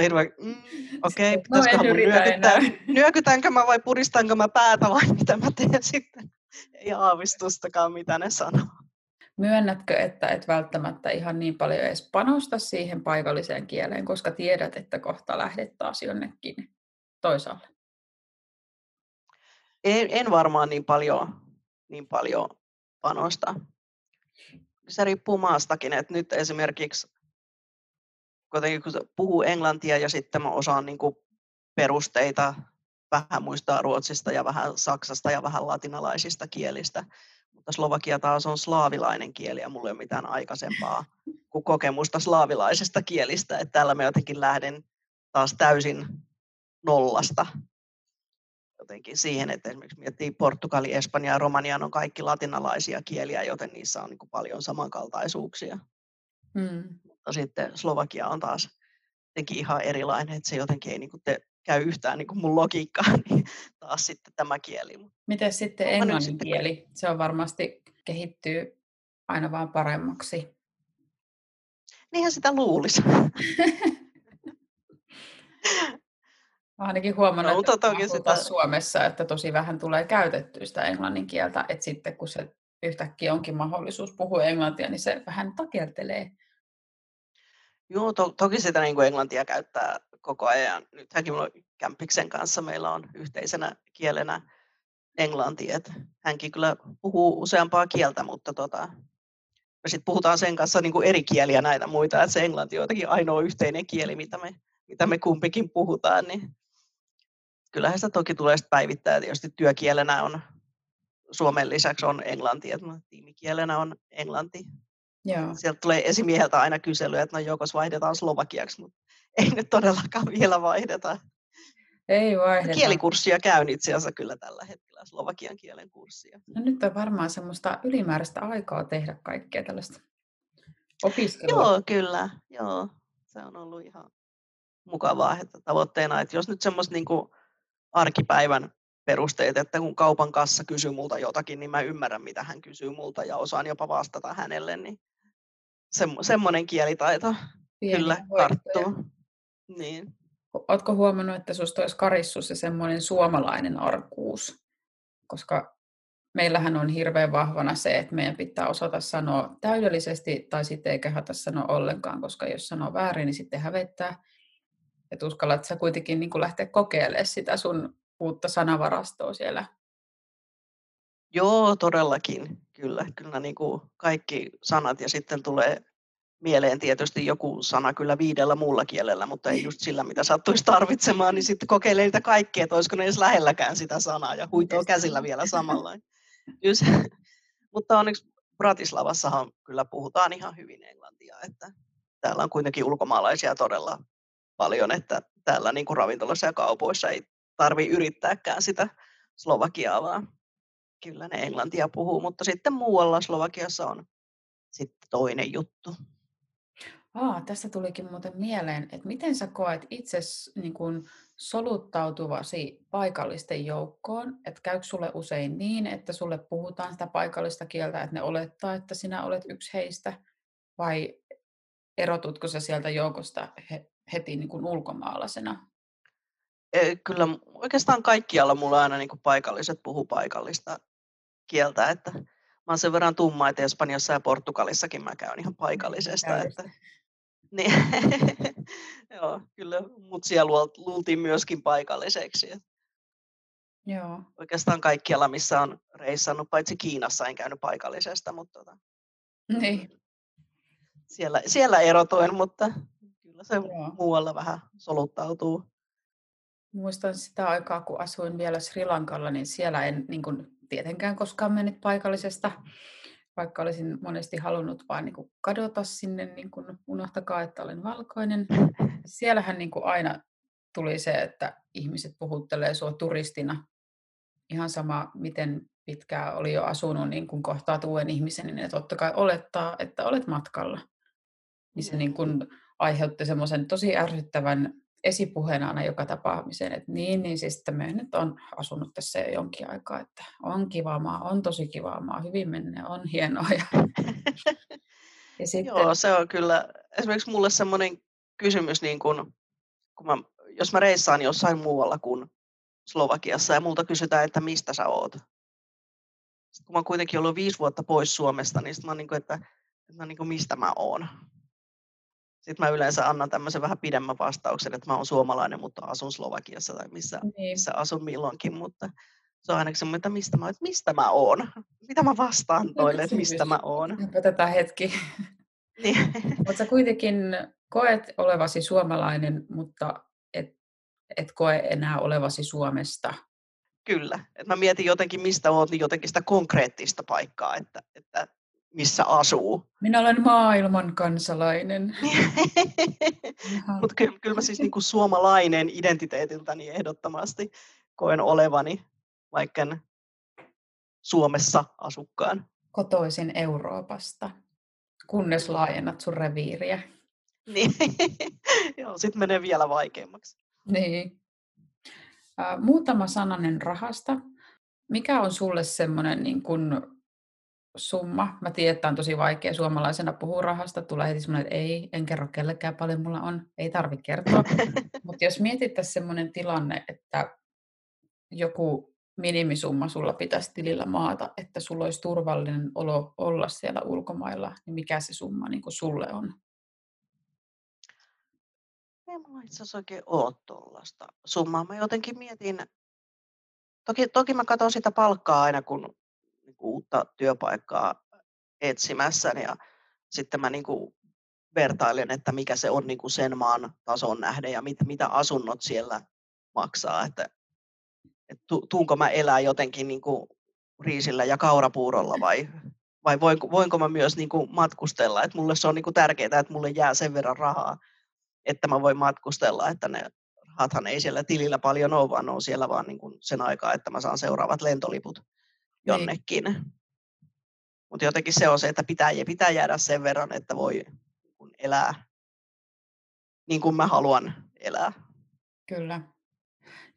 hirveän, mm, okei, okay, pitäisiköhän mun nyökyttää, nyökytänkö mä vai puristanko mä päätä vai mitä mä teen sitten. Ei aavistustakaan, mitä ne sanoo. Myönnätkö, että et välttämättä ihan niin paljon edes panosta siihen paikalliseen kieleen, koska tiedät, että kohta lähdet taas jonnekin toisaalle? En, en varmaan niin paljon, niin paljon panosta. Se riippuu maastakin, että nyt esimerkiksi kun puhuu englantia ja sitten mä osaan niin perusteita, vähän muistaa ruotsista ja vähän saksasta ja vähän latinalaisista kielistä, mutta Slovakia taas on slaavilainen kieli ja mulla ei ole mitään aikaisempaa kuin kokemusta slaavilaisesta kielistä, että täällä mä jotenkin lähden taas täysin nollasta jotenkin siihen, että esimerkiksi miettii Portugali, Espanja ja Romania on kaikki latinalaisia kieliä, joten niissä on niin paljon samankaltaisuuksia. Mm. Mutta sitten Slovakia on taas jotenkin ihan erilainen, että se jotenkin ei niin kuin te, käy yhtään niin kuin mun logiikkaan, niin taas sitten tämä kieli. Miten sitten englannin kieli? Se on varmasti kehittyy aina vaan paremmaksi. Niinhän sitä luulisi. Ainakin huomannut, no, että toki sitä... Suomessa, että tosi vähän tulee käytettyä sitä englannin kieltä, että sitten kun se yhtäkkiä onkin mahdollisuus puhua englantia, niin se vähän takeltelee. Joo, to- toki sitä niin kuin englantia käyttää koko ajan. Nythän minulla Kämpiksen kanssa meillä on yhteisenä kielenä englanti, että hänkin kyllä puhuu useampaa kieltä, mutta tota, me sitten puhutaan sen kanssa niin kuin eri kieliä näitä muita, että se englanti on jotenkin ainoa yhteinen kieli, mitä me, mitä me kumpikin puhutaan, niin kyllähän sitä toki tulee sitten päivittää. Tietysti työkielenä on suomen lisäksi on englanti, että tiimikielenä on englanti. Joo. Sieltä tulee esimieheltä aina kysely, että no jokos vaihdetaan slovakiaksi, mutta ei nyt todellakaan vielä vaihdeta. Ei vaihdeta. Kielikurssia käyn itse asiassa kyllä tällä hetkellä, slovakian kielen kurssia. No nyt on varmaan semmoista ylimääräistä aikaa tehdä kaikkea tällaista opiskelua. Joo, kyllä. Joo. Se on ollut ihan mukavaa, että tavoitteena, että jos nyt semmoista niin arkipäivän perusteet, että kun kaupan kassa kysyy multa jotakin, niin mä ymmärrän, mitä hän kysyy multa ja osaan jopa vastata hänelle, niin semmo, semmoinen kielitaito Pieni kyllä karttuu. Niin. Oletko huomannut, että sinusta olisi karissu se semmoinen suomalainen arkuus? Koska meillähän on hirveän vahvana se, että meidän pitää osata sanoa täydellisesti tai sitten ei kehata sanoa ollenkaan, koska jos sanoo väärin, niin sitten hävettää. Että uskallat sä kuitenkin niin lähteä kokeilemaan sitä sun uutta sanavarastoa siellä? Joo, todellakin. Kyllä, kyllä niin kuin kaikki sanat ja sitten tulee mieleen tietysti joku sana kyllä viidellä muulla kielellä, mutta ei just sillä, mitä sattuisi tarvitsemaan, niin sitten kokeilee niitä kaikkea, että olisiko ne edes lähelläkään sitä sanaa ja huitoo käsillä vielä samalla. mutta onneksi Bratislavassahan kyllä puhutaan ihan hyvin englantia, että täällä on kuitenkin ulkomaalaisia todella paljon, että täällä niin kuin ravintoloissa ja kaupoissa ei tarvi yrittääkään sitä Slovakiaa, vaan kyllä ne englantia puhuu, mutta sitten muualla Slovakiassa on sitten toinen juttu. Aa, tässä tulikin muuten mieleen, että miten sä koet itse niin kun soluttautuvasi paikallisten joukkoon, että käykö sulle usein niin, että sulle puhutaan sitä paikallista kieltä, että ne olettaa, että sinä olet yksi heistä, vai erotutko sä sieltä joukosta heti niin kuin ulkomaalaisena? Kyllä oikeastaan kaikkialla mulla aina niin kuin paikalliset puhuu paikallista kieltä, että mä oon sen verran tumma, että Espanjassa ja Portugalissakin mä käyn ihan paikallisesta. Että, niin, joo, kyllä mut siellä luultiin myöskin paikalliseksi. Joo. Oikeastaan kaikkialla, missä on reissannut, paitsi Kiinassa en käynyt paikallisesta, mutta tota, niin. siellä, siellä erotoin, mutta kyllä se Joo. muualla vähän soluttautuu. Muistan sitä aikaa, kun asuin vielä Sri Lankalla, niin siellä en niin kuin, tietenkään koskaan mennyt paikallisesta, vaikka olisin monesti halunnut vain niin kuin, kadota sinne, niin kuin, unohtakaa, että olen valkoinen. Siellähän niin kuin, aina tuli se, että ihmiset puhuttelee sinua turistina. Ihan sama, miten pitkään oli jo asunut, niin kun kohtaat uuden ihmisen, niin ne totta kai olettaa, että olet matkalla. Niin se niin kun aiheutti semmoisen tosi ärsyttävän esipuheen aina joka tapaamiseen, että niin, niin siis että me nyt on asunut tässä jo jonkin aikaa, että on kiva maa, on tosi kiva maa, hyvin menee, on hienoa. Ja, ja sitten... Joo, se on kyllä esimerkiksi mulle semmoinen kysymys, niin kun, kun mä, jos mä reissaan jossain muualla kuin Slovakiassa ja multa kysytään, että mistä sä oot. Sitten kun mä oon kuitenkin ollut viisi vuotta pois Suomesta, niin sitten mä oon niin kuin, että, että niin kuin, mistä mä oon. Sitten mä yleensä annan tämmöisen vähän pidemmän vastauksen, että mä oon suomalainen, mutta asun Slovakiassa tai missä, niin. missä asun milloinkin, mutta se on ainakin semmoinen, että mistä mä, että mistä mä oon. Mitä mä vastaan toille, että mistä mä oon. Otetaan hetki. Niin. mutta sä kuitenkin koet olevasi suomalainen, mutta et, et koe enää olevasi Suomesta. Kyllä. Et mä mietin jotenkin, mistä oot, niin jotenkin sitä konkreettista paikkaa, että, että missä asuu. Minä olen maailman kansalainen. Mutta kyllä, kyllä mä siis niin kuin suomalainen identiteetiltäni ehdottomasti koen olevani, vaikka Suomessa asukkaan. Kotoisin Euroopasta, kunnes laajennat sun reviiriä. Niin, joo, sitten menee vielä vaikeammaksi. Niin. Muutama sananen rahasta. Mikä on sulle semmoinen niin kun summa. Mä tiedän, että on tosi vaikea suomalaisena puhua rahasta. Tulee heti semmoinen, että ei, en kerro kellekään paljon mulla on. Ei tarvitse kertoa. Mutta jos mietittäisiin semmoinen tilanne, että joku minimisumma sulla pitäisi tilillä maata, että sulla olisi turvallinen olo olla siellä ulkomailla, niin mikä se summa niin kuin sulle on? Ei mulla itse asiassa oikein ole tuollaista summaa. Mä jotenkin mietin, toki, toki mä katson sitä palkkaa aina, kun uutta työpaikkaa etsimässä ja sitten mä niin kuin vertailen, että mikä se on niin kuin sen maan tason nähden ja mit, mitä asunnot siellä maksaa, että, että tuunko mä elää jotenkin niin kuin riisillä ja kaurapuurolla vai, vai voinko, voinko mä myös niin kuin matkustella, että mulle se on niin kuin tärkeää, että mulle jää sen verran rahaa, että mä voin matkustella, että ne rahathan ei siellä tilillä paljon ole, vaan on siellä vaan niin kuin sen aikaa, että mä saan seuraavat lentoliput. Jonnekin. Niin. Mutta jotenkin se on se, että pitää, pitää jäädä sen verran, että voi elää niin kuin mä haluan elää. Kyllä.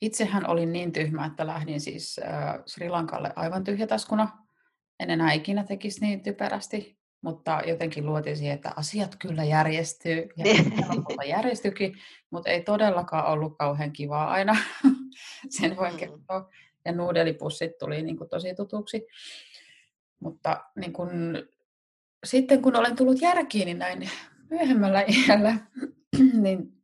Itsehän olin niin tyhmä, että lähdin siis äh, Sri Lankalle aivan tyhjätaskuna. En enää ikinä tekisi niin typerästi, mutta jotenkin luotiin siihen, että asiat kyllä järjestyy. Ja niin. järjestyikin, mutta ei todellakaan ollut kauhean kivaa aina. Sen voin mm. kertoa. Ja nuudelipussit tuli niin kuin tosi tutuksi. Mutta niin kun, sitten kun olen tullut järkiin, niin näin myöhemmällä iällä, niin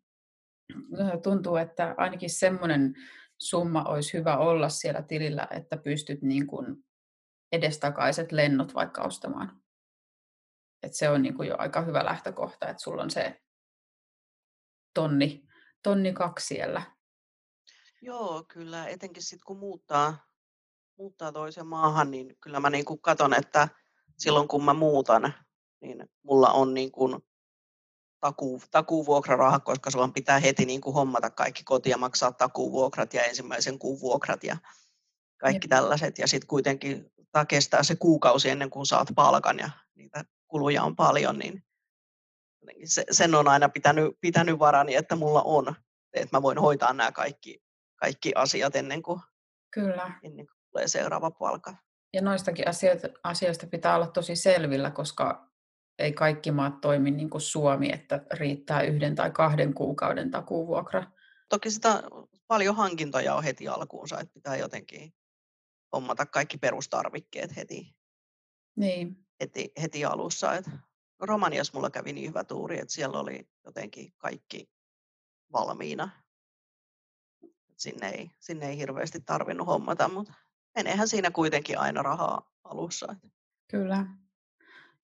tuntuu, että ainakin semmoinen summa olisi hyvä olla siellä tilillä, että pystyt niin kuin edestakaiset lennot vaikka ostamaan. Et se on niin kuin jo aika hyvä lähtökohta, että sulla on se tonni, tonni kaksi siellä. Joo, kyllä. Etenkin sitten kun muuttaa, muuttaa toiseen maahan, niin kyllä mä niin katon, että silloin kun mä muutan, niin mulla on niin kuin takuu, takuuvuokraraha, koska sulla pitää heti niin kuin hommata kaikki koti ja maksaa takuuvuokrat ja ensimmäisen kuun vuokrat ja kaikki Jep. tällaiset. Ja sitten kuitenkin tämä kestää se kuukausi ennen kuin saat palkan ja niitä kuluja on paljon, niin se, sen on aina pitänyt, pitänyt varani, että mulla on, että mä voin hoitaa nämä kaikki, kaikki asiat ennen kuin, Kyllä. ennen kuin tulee seuraava palkka. Ja noistakin asioista, asioista pitää olla tosi selvillä, koska ei kaikki maat toimi niin kuin Suomi, että riittää yhden tai kahden kuukauden takuvuokra. Toki sitä paljon hankintoja on heti alkuunsa, että pitää jotenkin hommata kaikki perustarvikkeet heti, niin. heti, heti alussa. Et Romaniassa mulla kävi niin hyvä tuuri, että siellä oli jotenkin kaikki valmiina. Sinne ei, sinne ei hirveästi tarvinnut hommata, mutta meneehän siinä kuitenkin aina rahaa alussa. Kyllä.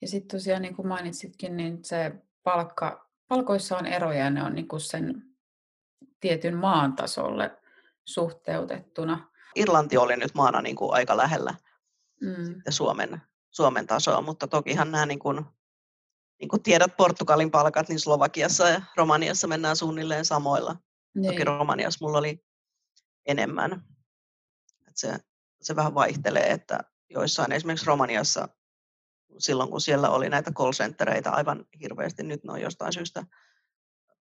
Ja sitten tosiaan, niin kuin mainitsitkin, niin se palkka, palkoissa on eroja ja ne on niin kuin sen tietyn maan tasolle suhteutettuna. Irlanti oli nyt maana niin kuin aika lähellä mm. sitten Suomen, Suomen tasoa, mutta tokihan nämä, niin kuin, niin kuin tiedät Portugalin palkat, niin Slovakiassa ja Romaniassa mennään suunnilleen samoilla. Niin. Toki Romaniassa mulla oli enemmän. Et se, se vähän vaihtelee, että joissain esimerkiksi Romaniassa silloin, kun siellä oli näitä call centereitä aivan hirveästi. Nyt ne on jostain syystä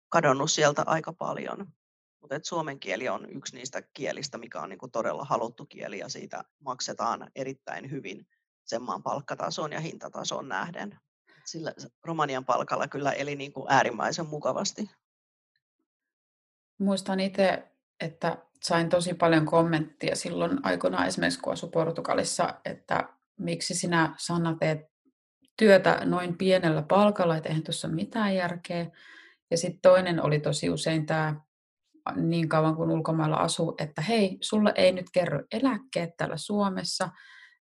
kadonnut sieltä aika paljon. Mutta suomen kieli on yksi niistä kielistä, mikä on niinku todella haluttu kieli ja siitä maksetaan erittäin hyvin sen maan palkkatasoon ja hintatasoon nähden. Sillä Romanian palkalla kyllä eli niinku äärimmäisen mukavasti. Muistan itse, että sain tosi paljon kommenttia silloin aikoinaan esimerkiksi kun asuin Portugalissa, että miksi sinä Sanna teet työtä noin pienellä palkalla, että eihän tuossa mitään järkeä. Ja sitten toinen oli tosi usein tämä niin kauan kuin ulkomailla asuu, että hei, sulle ei nyt kerro eläkkeet täällä Suomessa,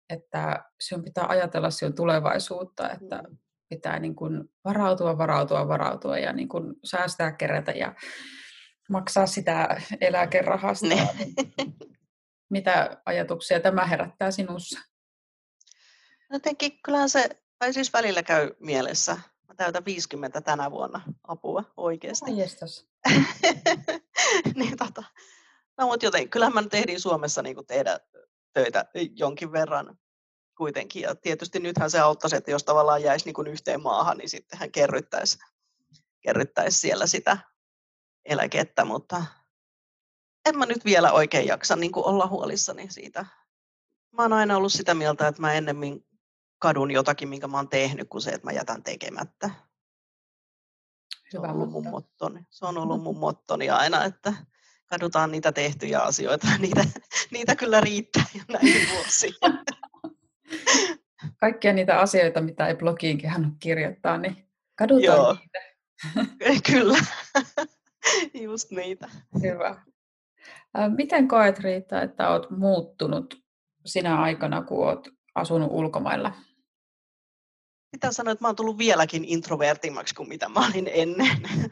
että sinun pitää ajatella sinun tulevaisuutta, että mm. pitää niin kuin varautua, varautua, varautua ja niin kuin säästää, kerätä ja maksaa sitä eläkerahasta. Ne. Mitä ajatuksia tämä herättää sinussa? Jotenkin kyllä se tai siis välillä käy mielessä. Mä täytän 50 tänä vuonna apua oikeasti. niin, tota, no, mutta joten, kyllähän mä nyt ehdin Suomessa niin tehdä töitä jonkin verran kuitenkin. Ja tietysti nythän se auttaisi, että jos tavallaan jäisi niin yhteen maahan, niin sitten hän kerryttäisi, kerryttäisi siellä sitä eläkettä, mutta en mä nyt vielä oikein jaksa niin olla huolissani siitä. Mä oon aina ollut sitä mieltä, että mä ennemmin kadun jotakin, minkä mä oon tehnyt, kuin se, että mä jätän tekemättä. Se on ollut mun mottoni. Se on ollut mun mottoni aina, että kadutaan niitä tehtyjä asioita. Niitä, niitä kyllä riittää jo näihin vuosiin. Kaikkia niitä asioita, mitä ei blogiin kehannut kirjoittaa, niin kadutaan Joo. niitä. kyllä, just niitä. Hyvä. Miten koet Riitta, että olet muuttunut sinä aikana, kun olet asunut ulkomailla? pitää sanoa, että mä oon tullut vieläkin introvertimmaksi kuin mitä mä olin ennen.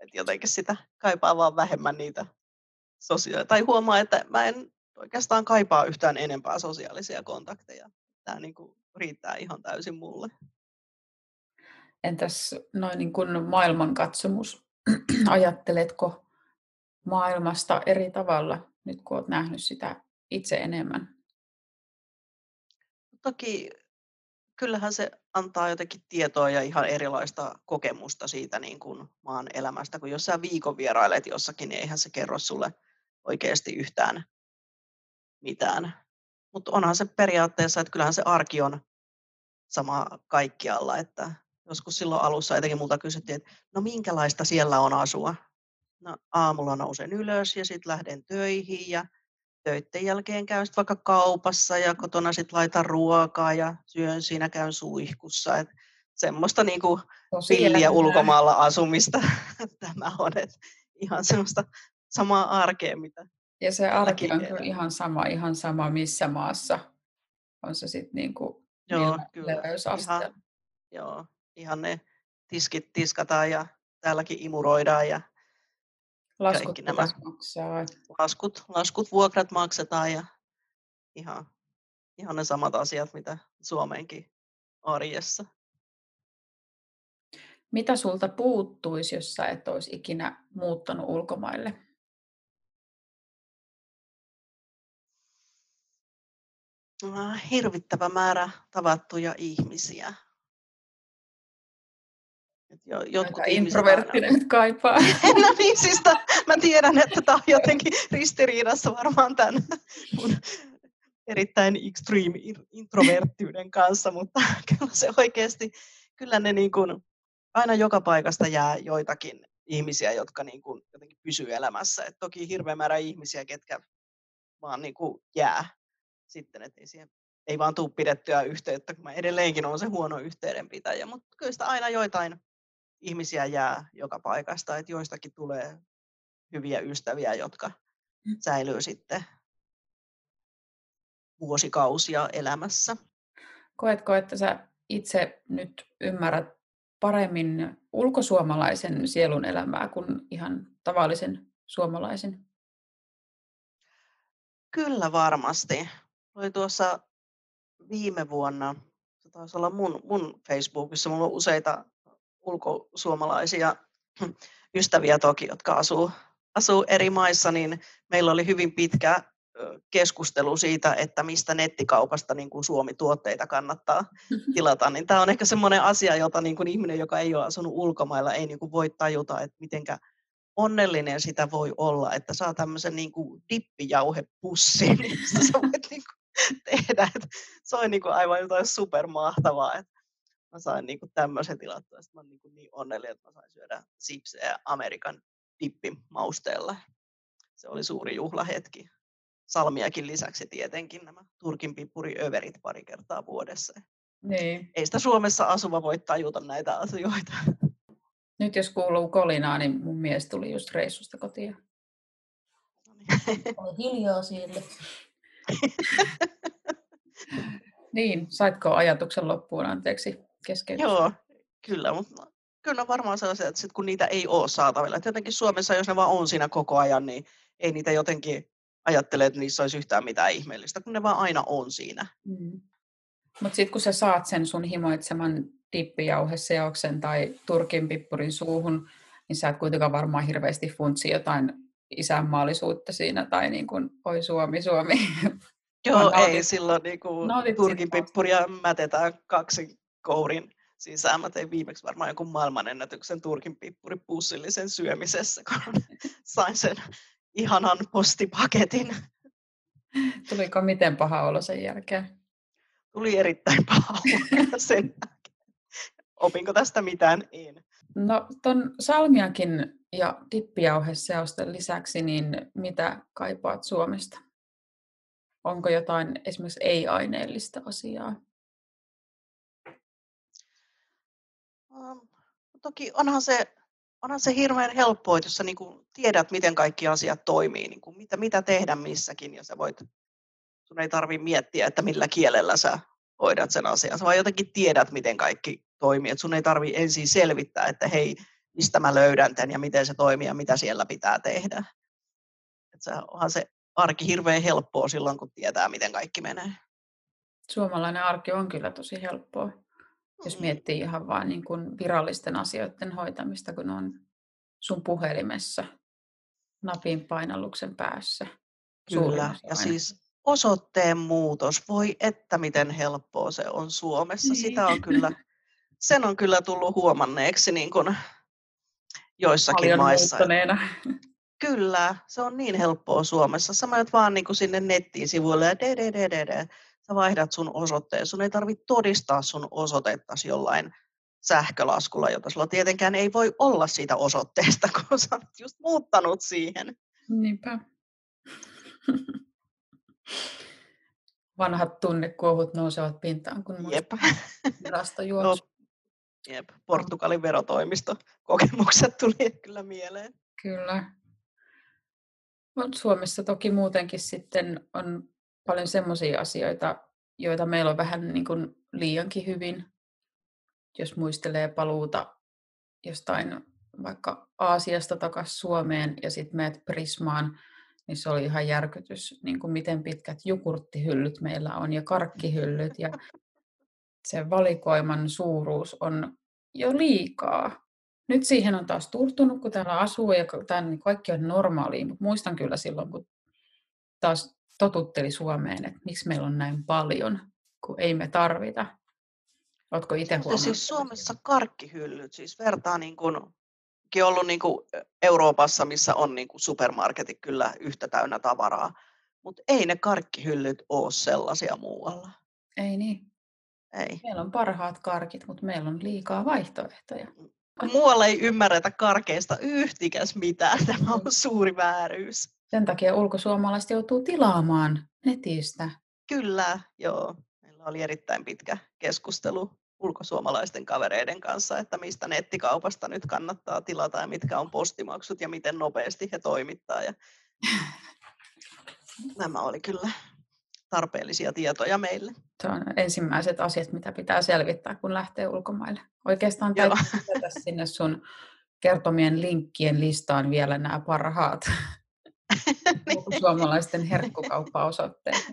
Et jotenkin sitä kaipaa vaan vähemmän niitä sosiaalisia. Tai huomaa, että mä en oikeastaan kaipaa yhtään enempää sosiaalisia kontakteja. Tämä niin kuin riittää ihan täysin mulle. Entäs noin niin kuin maailmankatsomus? Ajatteletko maailmasta eri tavalla, nyt kun olet nähnyt sitä itse enemmän? Toki kyllähän se antaa jotenkin tietoa ja ihan erilaista kokemusta siitä niin kuin maan elämästä, kun jos sä viikon vierailet jossakin, niin eihän se kerro sulle oikeasti yhtään mitään. Mutta onhan se periaatteessa, että kyllähän se arki on sama kaikkialla, että joskus silloin alussa etenkin multa kysyttiin, että no minkälaista siellä on asua. No aamulla nousen ylös ja sitten lähden töihin ja töiden jälkeen käyn sitten vaikka kaupassa ja kotona sitten laitan ruokaa ja syön siinä, käyn suihkussa. Et semmoista niinku pilliä ulkomaalla asumista tämä on. Et ihan semmoista samaa arkea, mitä Ja se arki on kyllä ihan sama, ihan sama missä maassa. On se sitten niinku Joo, kyllä. Ihan, joo, ihan ne tiskit tiskataan ja täälläkin imuroidaan ja Laskut kaikki nämä maksaa. Laskut, laskut, vuokrat maksetaan ja ihan, ihan ne samat asiat, mitä Suomeenkin arjessa. Mitä sulta puuttuisi, jos sä et olisi ikinä muuttanut ulkomaille? Hirvittävä määrä tavattuja ihmisiä. Jo, jotkut introverttinen aina... kaipaa. no niin, siis ta, mä tiedän, että tämä on jotenkin ristiriidassa varmaan tämän mun erittäin extreme introverttiyden kanssa, mutta kyllä se oikeasti, kyllä ne niin kuin, aina joka paikasta jää joitakin ihmisiä, jotka niin kuin jotenkin pysyy elämässä. Et toki hirveä määrä ihmisiä, ketkä vaan niin kuin jää sitten, että ei siihen ei vaan tule pidettyä yhteyttä, kun mä edelleenkin olen se huono yhteydenpitäjä, mutta kyllä sitä aina joitain ihmisiä jää joka paikasta, että joistakin tulee hyviä ystäviä, jotka mm. säilyy sitten vuosikausia elämässä. Koetko, että sä itse nyt ymmärrät paremmin ulkosuomalaisen sielun elämää kuin ihan tavallisen suomalaisen? Kyllä varmasti. Oli tuossa viime vuonna, se taisi olla mun, mun Facebookissa, mulla on useita ulkosuomalaisia ystäviä toki, jotka asuu, asuu eri maissa, niin meillä oli hyvin pitkä keskustelu siitä, että mistä nettikaupasta niin kuin Suomi-tuotteita kannattaa tilata. Niin tämä on ehkä semmoinen asia, jota niin kuin ihminen, joka ei ole asunut ulkomailla, ei niin kuin voi tajuta, että mitenkä onnellinen sitä voi olla, että saa tämmöisen niin kuin dippijauhepussin, mistä sä voit niin kuin tehdä. Että se on niin kuin aivan jotain supermahtavaa. Että mä sain niin kuin tämmöisen tilattua. Sitten mä olen niin, niin onnellinen, että mä sain syödä sipsejä Amerikan dippimausteella. Se oli suuri juhlahetki. Salmiakin lisäksi tietenkin nämä Turkin överit pari kertaa vuodessa. Niin. Ei sitä Suomessa asuva voi tajuta näitä asioita. Nyt jos kuuluu kolinaa, niin mun mies tuli just reissusta kotiin. No niin. Oli hiljaa siellä. niin, saitko ajatuksen loppuun, anteeksi? Keskeytys. Joo, kyllä, mutta kyllä varmaan sellaisia, että sit kun niitä ei ole saatavilla. Että jotenkin Suomessa, jos ne vaan on siinä koko ajan, niin ei niitä jotenkin ajattele, että niissä olisi yhtään mitään ihmeellistä, kun ne vaan aina on siinä. Mm. Mutta sitten kun sä saat sen sun himoitseman dippijauheseoksen tai turkin pippurin suuhun, niin sä et kuitenkaan varmaan hirveästi funtsi jotain isänmaallisuutta siinä, tai niin kuin, oi Suomi, Suomi. Joo, ei silloin niin kuin turkin pippuria mätetään kaksi kourin sisään. Mä tein viimeksi varmaan jonkun maailmanennätyksen Turkin pippuripussillisen syömisessä, kun sain sen ihanan postipaketin. Tuliko miten paha olo sen jälkeen? Tuli erittäin paha olo sen jälkeen. Opinko tästä mitään? En. No ton salmiakin ja dippijauheseosten lisäksi, niin mitä kaipaat Suomesta? Onko jotain esimerkiksi ei-aineellista asiaa? Toki onhan se, onhan se hirveän helppoa, jos sä niin tiedät, miten kaikki asiat toimii, niin kuin mitä, mitä tehdä missäkin, ja sä voit, sun ei tarvitse miettiä, että millä kielellä sä hoidat sen asian, sä vaan jotenkin tiedät, miten kaikki toimii, että sun ei tarvitse ensin selvittää, että hei, mistä mä löydän tämän ja miten se toimii ja mitä siellä pitää tehdä. Että onhan se arki hirveän helppoa silloin, kun tietää, miten kaikki menee. Suomalainen arki on kyllä tosi helppoa. Jos miettii ihan vain niin kuin virallisten asioiden hoitamista, kun on sun puhelimessa. napin painalluksen päässä. Kyllä, ja siis osoitteen muutos, voi että miten helppoa se on Suomessa. Niin. Sitä on kyllä, sen on kyllä tullut huomanneeksi niin kuin joissakin Paljon maissa. Kyllä, se on niin helppoa Suomessa. Sä menet vaan niin kuin sinne nettiin sivuille ja. Sä vaihdat sun osoitteen. Sun ei tarvitse todistaa sun osoitettasi jollain sähkölaskulla, jota sulla tietenkään ei voi olla siitä osoitteesta, kun sä olet just muuttanut siihen. Niinpä. Vanhat tunnekuohut nousevat pintaan, kun Jep. virasto juoksi. No, jep, Portugalin verotoimisto kokemukset tuli kyllä mieleen. Kyllä. Suomessa toki muutenkin sitten on paljon semmoisia asioita, joita meillä on vähän niin kuin liiankin hyvin. Jos muistelee paluuta jostain vaikka Aasiasta takaisin Suomeen ja sitten meet Prismaan, niin se oli ihan järkytys, niin kuin miten pitkät jukurttihyllyt meillä on ja karkkihyllyt ja se valikoiman suuruus on jo liikaa. Nyt siihen on taas turtunut, kun täällä asuu ja tämän, niin kaikki on normaalia, mutta muistan kyllä silloin, kun taas totutteli Suomeen, että miksi meillä on näin paljon, kun ei me tarvita. Oletko itse huomannut? Siis Suomessa karkkihyllyt, siis vertaa niin kuin ollut niin kuin Euroopassa, missä on niin kuin supermarketit kyllä yhtä täynnä tavaraa, mutta ei ne karkkihyllyt ole sellaisia muualla. Ei niin. Ei. Meillä on parhaat karkit, mutta meillä on liikaa vaihtoehtoja. Kun muualla ei ymmärretä karkeista yhtikäs mitään, tämä on suuri vääryys. Sen takia ulkosuomalaiset joutuu tilaamaan netistä. Kyllä, joo. Meillä oli erittäin pitkä keskustelu ulkosuomalaisten kavereiden kanssa, että mistä nettikaupasta nyt kannattaa tilata ja mitkä on postimaksut ja miten nopeasti he toimittaa. Ja nämä oli kyllä tarpeellisia tietoja meille. Se on ensimmäiset asiat, mitä pitää selvittää, kun lähtee ulkomaille. Oikeastaan täytyy sinne sun kertomien linkkien listaan vielä nämä parhaat. Suomalaisten herkkukauppaosoitteet.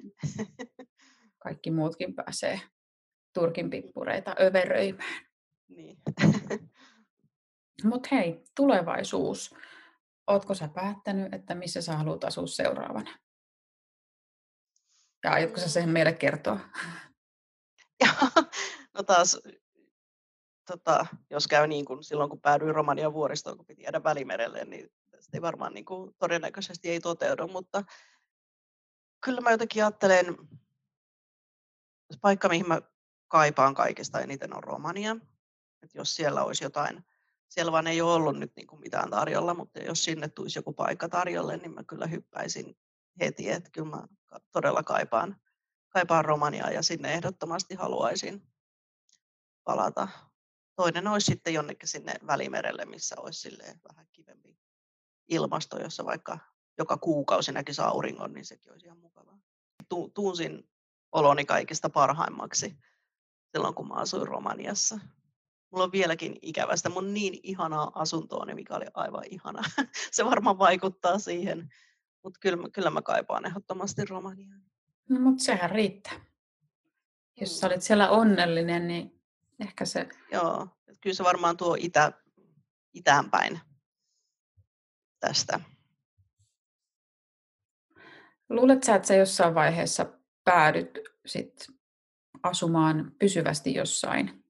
Kaikki muutkin pääsee Turkin pippureita överöimään. Niin. Mutta hei, tulevaisuus. Oletko sä päättänyt, että missä sä haluat asua seuraavana? Ja aiotko sä sen meille kertoa? no taas, tota, jos käy niin kuin silloin, kun päädyin Romanian vuoristoon, kun piti jäädä Välimerelle, niin tästä ei varmaan niin kuin, todennäköisesti ei toteudu, mutta kyllä mä jotenkin ajattelen, paikka, mihin mä kaipaan kaikista eniten on Romania. Et jos siellä olisi jotain, siellä vaan ei ole ollut nyt niin kuin mitään tarjolla, mutta jos sinne tulisi joku paikka tarjolle, niin mä kyllä hyppäisin heti, että kyllä mä todella kaipaan, kaipaan Romaniaa ja sinne ehdottomasti haluaisin palata. Toinen olisi sitten jonnekin sinne Välimerelle, missä olisi vähän kivempi ilmasto, jossa vaikka joka kuukausi näkisi auringon, niin sekin olisi ihan mukavaa. Tuunsin oloni kaikista parhaimmaksi silloin, kun mä asuin Romaniassa. Mulla on vieläkin ikävästä mun niin ihanaa asuntoa, mikä oli aivan ihana. Se varmaan vaikuttaa siihen, mutta kyllä, kyllä mä kaipaan ehdottomasti Romaniaan. No, mutta sehän riittää. Jos sä olit siellä onnellinen, niin ehkä se... Joo, kyllä se varmaan tuo itä, itään päin tästä. Luulet sä, että sä jossain vaiheessa päädyt sit asumaan pysyvästi jossain?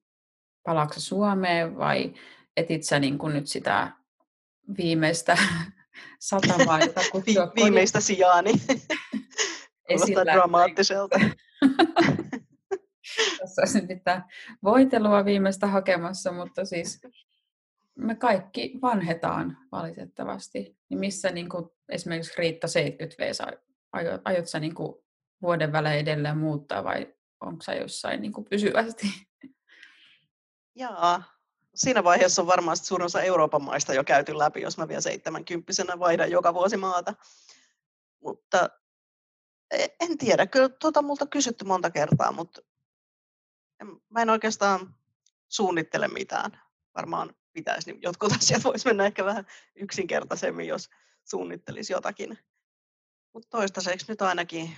Palaatko Suomeen vai etit sä niin nyt sitä viimeistä satamaa, jota kutsua Vi- Viimeistä sijaani. Kuulostaa dramaattiselta. Tässä olisi mitään voitelua viimeistä hakemassa, mutta siis me kaikki vanhetaan valitettavasti. Niin missä niin kuin esimerkiksi Riitta 70V, aiot, aiot sä niin kuin vuoden välein edelleen muuttaa vai onko sä jossain niin kuin pysyvästi? Jaa, siinä vaiheessa on varmasti suurin osa Euroopan maista jo käyty läpi, jos mä vielä 70 vaihdan joka vuosi maata. Mutta e, en tiedä, kyllä tuota multa kysytty monta kertaa, mutta en, mä en oikeastaan suunnittele mitään. Varmaan pitäisi, niin jotkut asiat voisi mennä ehkä vähän yksinkertaisemmin, jos suunnittelisi jotakin. Mutta toistaiseksi nyt ainakin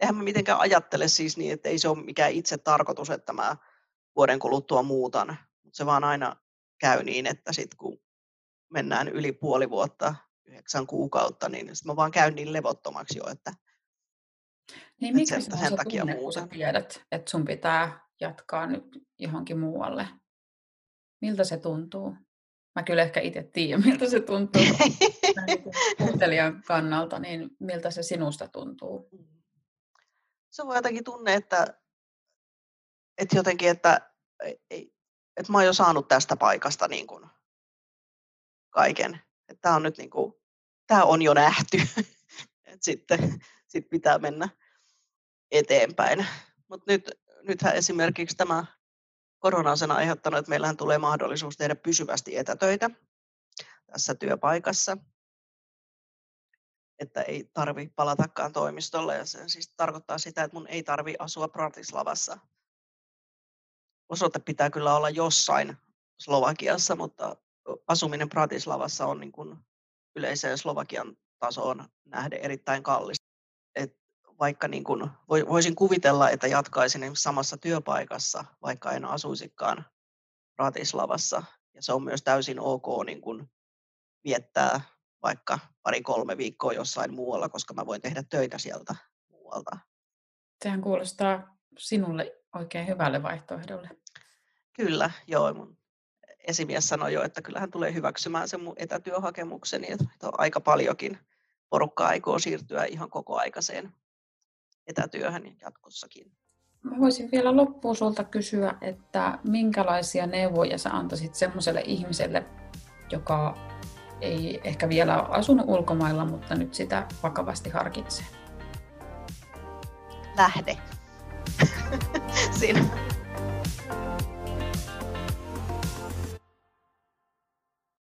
eihän mä mitenkään ajattele siis niin, että ei se ole mikään itse tarkoitus, että mä vuoden kuluttua muutan. Mutta se vaan aina käy niin, että sitten kun mennään yli puoli vuotta yhdeksän kuukautta, niin sitten mä vaan käyn niin levottomaksi jo, että Niin mikä sen, se on se takia tunne, sä tiedät, että sun pitää jatkaa nyt johonkin muualle? Miltä se tuntuu? Mä kyllä ehkä itse tiedän, miltä se tuntuu kuuntelijan kannalta, niin miltä se sinusta tuntuu? Se on jotenkin tunne, että, että jotenkin, että, että mä oon jo saanut tästä paikasta niin kuin kaiken. Tämä on nyt niin kuin, tämä on jo nähty. että sitten sit pitää mennä eteenpäin. Mutta nyt, nythän esimerkiksi tämä korona on sen aiheuttanut, että meillähän tulee mahdollisuus tehdä pysyvästi etätöitä tässä työpaikassa. Että ei tarvi palatakaan toimistolle. Ja se siis tarkoittaa sitä, että mun ei tarvi asua Bratislavassa. Osoite pitää kyllä olla jossain Slovakiassa, mutta asuminen Bratislavassa on niin kuin yleiseen Slovakian tasoon nähden erittäin kallista. Vaikka niin kuin, voisin kuvitella, että jatkaisin samassa työpaikassa, vaikka en asuisikaan Bratislavassa. Ja se on myös täysin ok niin kuin viettää vaikka pari-kolme viikkoa jossain muualla, koska mä voin tehdä töitä sieltä muualta. Sehän kuulostaa sinulle oikein hyvälle vaihtoehdolle. Kyllä, joo. Mun esimies sanoi jo, että kyllähän tulee hyväksymään sen mun etätyöhakemukseni, että on aika paljonkin porukkaa aikoo siirtyä ihan kokoaikaiseen etätyöhön jatkossakin. Mä voisin vielä loppuun sulta kysyä, että minkälaisia neuvoja sä antaisit semmoiselle ihmiselle, joka ei ehkä vielä ole asunut ulkomailla, mutta nyt sitä vakavasti harkitsee? Lähde. Siinä